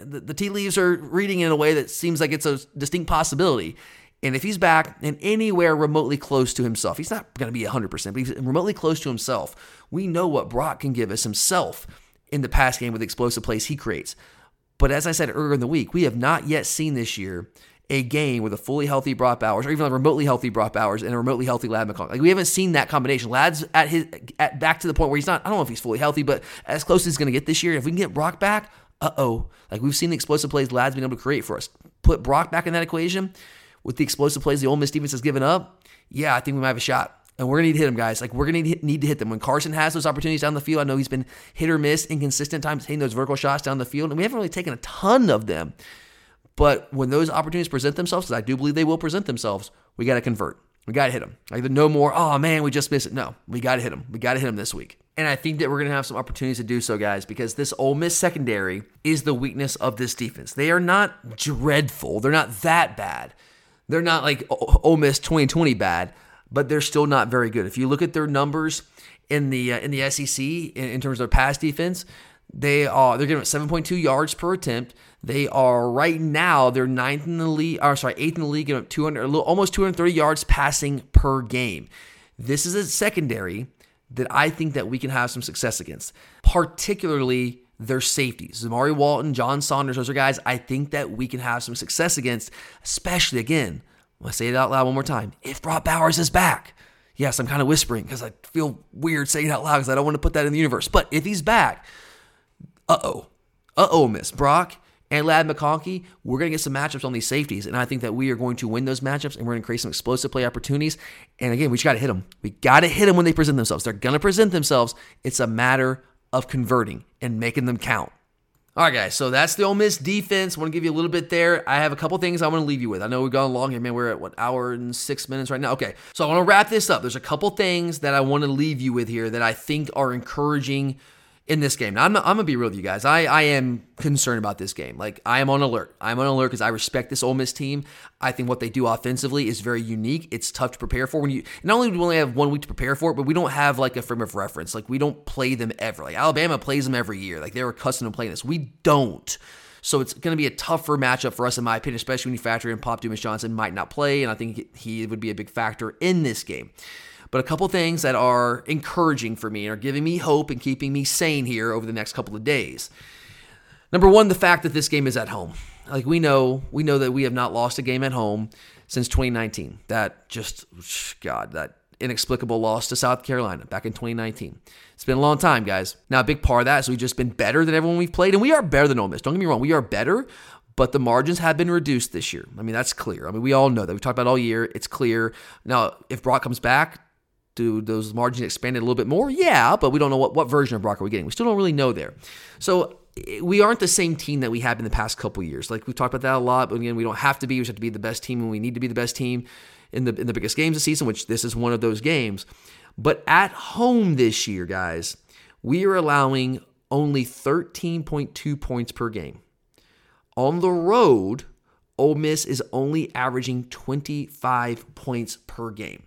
the, the tea leaves are reading in a way that seems like it's a distinct possibility. And if he's back and anywhere remotely close to himself, he's not going to be 100%, but he's remotely close to himself. We know what Brock can give us himself in the pass game with the explosive plays he creates. But as I said earlier in the week, we have not yet seen this year a game with a fully healthy Brock Bowers or even a remotely healthy Brock Bowers and a remotely healthy Ladd McConkey. Like we haven't seen that combination. Ladd's at his at back to the point where he's not. I don't know if he's fully healthy, but as close as he's going to get this year. If we can get Brock back, uh oh. Like we've seen the explosive plays Ladd's been able to create for us. Put Brock back in that equation with the explosive plays the Ole Miss defense has given up, yeah, I think we might have a shot. And we're gonna need to hit them, guys. Like we're gonna need to hit them. When Carson has those opportunities down the field, I know he's been hit or miss, inconsistent times hitting those vertical shots down the field, and we haven't really taken a ton of them. But when those opportunities present themselves, because I do believe they will present themselves, we got to convert. We got to hit them. Like no more. Oh man, we just missed it. No, we got to hit them. We got to hit them this week. And I think that we're going to have some opportunities to do so, guys, because this Ole Miss secondary is the weakness of this defense. They are not dreadful. They're not that bad. They're not like Ole Miss 2020 bad, but they're still not very good. If you look at their numbers in the uh, in the SEC in, in, terms of their pass defense, they are they're giving up 7.2 yards per attempt. They are right now they're ninth in the league. Or sorry, eighth in the league, giving up 200, little, almost 230 yards passing per game. This is a secondary that I think that we can have some success against, particularly their safeties. Zamari Walton, John Saunders, those are guys I think that we can have some success against, especially again, to say it out loud one more time. If Brock Bowers is back, yes, I'm kind of whispering because I feel weird saying it out loud because I don't want to put that in the universe. But if he's back, uh oh, uh oh, Miss Brock and Ladd McConkey, we're going to get some matchups on these safeties. And I think that we are going to win those matchups and we're going to create some explosive play opportunities. And again, we just got to hit them. We got to hit them when they present themselves. They're going to present themselves. It's a matter of converting and making them count. All right, guys. So that's the Ole Miss defense. I want to give you a little bit there. I have a couple things I want to leave you with. I know we've gone long here, man. We're at what hour and six minutes right now. Okay, so I want to wrap this up. There's a couple things that I want to leave you with here that I think are encouraging in this game. Now, I'm, I'm going to be real with you guys. I, I am concerned about this game. Like, I am on alert. I'm on alert because I respect this Ole Miss team. I think what they do offensively is very unique. It's tough to prepare for. When you Not only do we only have one week to prepare for it, but we don't have, like, a frame of reference. Like, we don't play them ever. Like, Alabama plays them every year. Like, they're accustomed to playing this. We don't. So it's going to be a tougher matchup for us, in my opinion, especially when you factor in Pop Dumas Johnson might not play, and I think he would be a big factor in this game. But a couple things that are encouraging for me and are giving me hope and keeping me sane here over the next couple of days. Number one, the fact that this game is at home. Like we know, we know that we have not lost a game at home since 2019. That just, God, that inexplicable loss to South Carolina back in 2019. It's been a long time, guys. Now, a big part of that is we've just been better than everyone we've played, and we are better than Ole Miss. Don't get me wrong, we are better, but the margins have been reduced this year. I mean, that's clear. I mean, we all know that. We've talked about all year. It's clear. Now, if Brock comes back, do those margins expand a little bit more? Yeah, but we don't know what, what version of Brock are we getting. We still don't really know there. So eh, we aren't the same team that we have in the past couple years. Like we've talked about that a lot, but again, we don't have to be. We just have to be the best team when we need to be the best team in the in the biggest games of the season, which this is one of those games. But at home this year, guys, we are allowing only 13.2 points per game. On the road, Ole Miss is only averaging 25 points per game.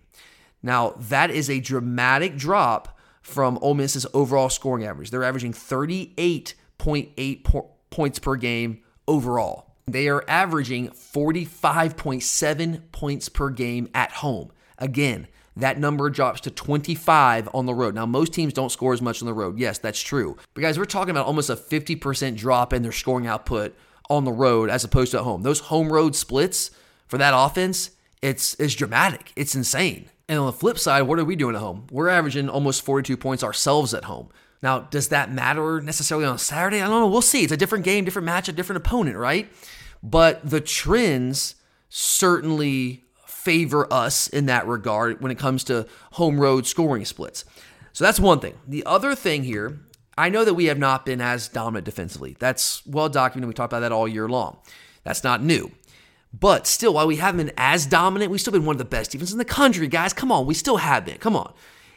Now, that is a dramatic drop from Ole Miss's overall scoring average. They're averaging 38.8 po- points per game overall. They are averaging 45.7 points per game at home. Again, that number drops to 25 on the road. Now, most teams don't score as much on the road. Yes, that's true. But guys, we're talking about almost a 50% drop in their scoring output on the road as opposed to at home. Those home road splits for that offense, it's it's dramatic. It's insane. And on the flip side, what are we doing at home? We're averaging almost 42 points ourselves at home. Now, does that matter necessarily on Saturday? I don't know. We'll see. It's a different game, different match, a different opponent, right? But the trends certainly favor us in that regard when it comes to home road scoring splits. So that's one thing. The other thing here, I know that we have not been as dominant defensively. That's well documented. We talked about that all year long. That's not new. But still, while we haven't been as dominant, we've still been one of the best defenses in the country, guys. Come on, we still have been. Come on.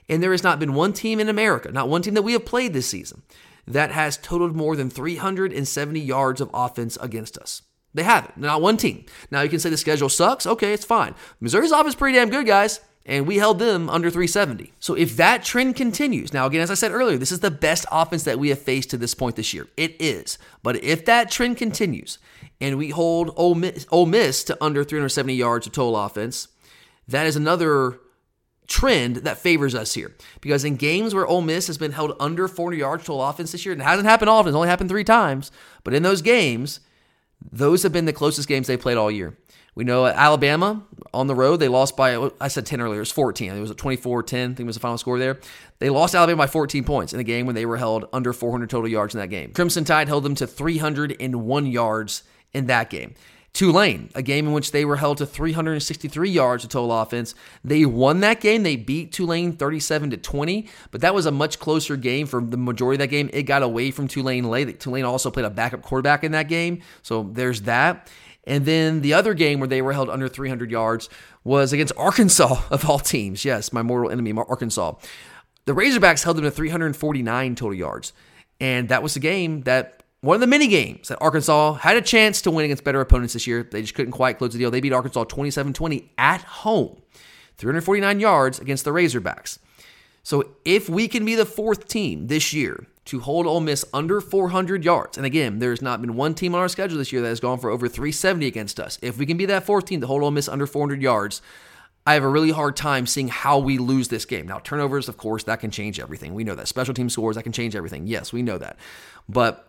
And there has not been one team in America, not one team that we have played this season, that has totaled more than 370 yards of offense against us. They haven't. Not one team. Now you can say the schedule sucks. Okay, it's fine. Missouri's offense pretty damn good, guys. And we held them under 370. So if that trend continues, now again, as I said earlier, this is the best offense that we have faced to this point this year. It is. But if that trend continues and we hold Ole Miss, Ole Miss to under 370 yards of total offense, that is another trend that favors us here. Because in games where Ole Miss has been held under 400 yards total offense this year, and it hasn't happened often, it's only happened three times, but in those games, those have been the closest games they played all year. We know Alabama on the road, they lost by, I said 10 earlier, it was 14. It was a 24 10, I think was the final score there. They lost Alabama by 14 points in a game when they were held under 400 total yards in that game. Crimson Tide held them to 301 yards in that game. Tulane, a game in which they were held to 363 yards of total offense. They won that game. They beat Tulane 37 to 20, but that was a much closer game for the majority of that game. It got away from Tulane late. Tulane also played a backup quarterback in that game, so there's that. And then the other game where they were held under 300 yards was against Arkansas of all teams. Yes, my mortal enemy, Arkansas. The Razorbacks held them to 349 total yards. And that was the game that one of the many games that Arkansas had a chance to win against better opponents this year. They just couldn't quite close the deal. They beat Arkansas 27 20 at home, 349 yards against the Razorbacks. So if we can be the fourth team this year to hold Ole Miss under 400 yards, and again, there's not been one team on our schedule this year that has gone for over 370 against us. If we can be that fourth team to hold Ole Miss under 400 yards, I have a really hard time seeing how we lose this game. Now, turnovers, of course, that can change everything. We know that. Special team scores, that can change everything. Yes, we know that. But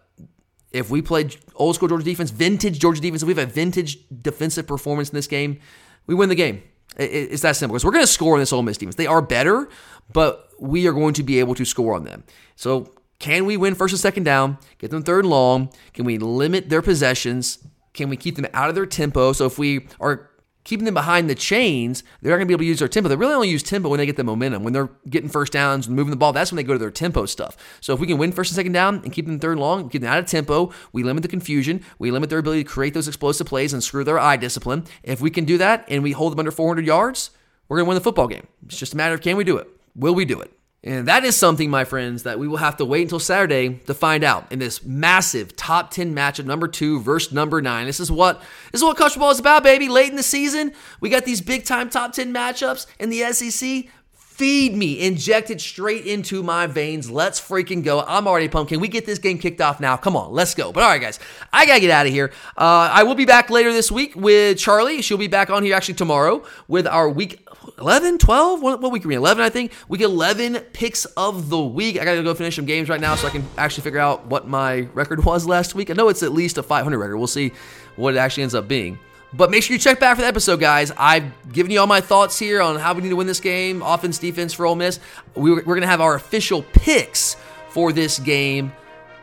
if we play old school Georgia defense, vintage Georgia defense, if we have a vintage defensive performance in this game, we win the game. It's that simple. Because we're going to score on this Ole Miss defense. They are better, but we are going to be able to score on them. So, can we win first and second down? Get them third and long? Can we limit their possessions? Can we keep them out of their tempo? So, if we are keeping them behind the chains, they're not going to be able to use their tempo. They really only use tempo when they get the momentum. When they're getting first downs and moving the ball, that's when they go to their tempo stuff. So if we can win first and second down and keep them third long, get them out of tempo, we limit the confusion, we limit their ability to create those explosive plays and screw their eye discipline. If we can do that and we hold them under 400 yards, we're going to win the football game. It's just a matter of can we do it? Will we do it? And that is something, my friends, that we will have to wait until Saturday to find out in this massive top 10 matchup, number two versus number nine. This is what this is what college football is about, baby. Late in the season, we got these big time top 10 matchups in the SEC. Feed me, inject it straight into my veins. Let's freaking go. I'm already pumped. Can we get this game kicked off now? Come on, let's go. But all right, guys, I gotta get out of here. Uh, I will be back later this week with Charlie. She'll be back on here actually tomorrow with our week 11, 12? What, what week are we in? 11, I think. Week 11 picks of the week. I gotta go finish some games right now so I can actually figure out what my record was last week. I know it's at least a 500 record. We'll see what it actually ends up being. But make sure you check back for the episode, guys. I've given you all my thoughts here on how we need to win this game, offense, defense for Ole Miss. We, we're going to have our official picks for this game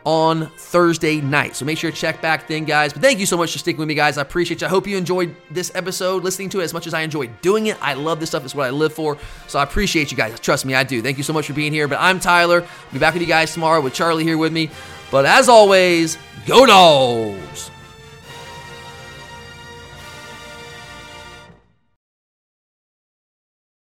on Thursday night. So make sure to check back then, guys. But thank you so much for sticking with me, guys. I appreciate you. I hope you enjoyed this episode, listening to it as much as I enjoyed doing it. I love this stuff. It's what I live for. So I appreciate you guys. Trust me, I do. Thank you so much for being here. But I'm Tyler. I'll be back with you guys tomorrow with Charlie here with me. But as always, go dogs!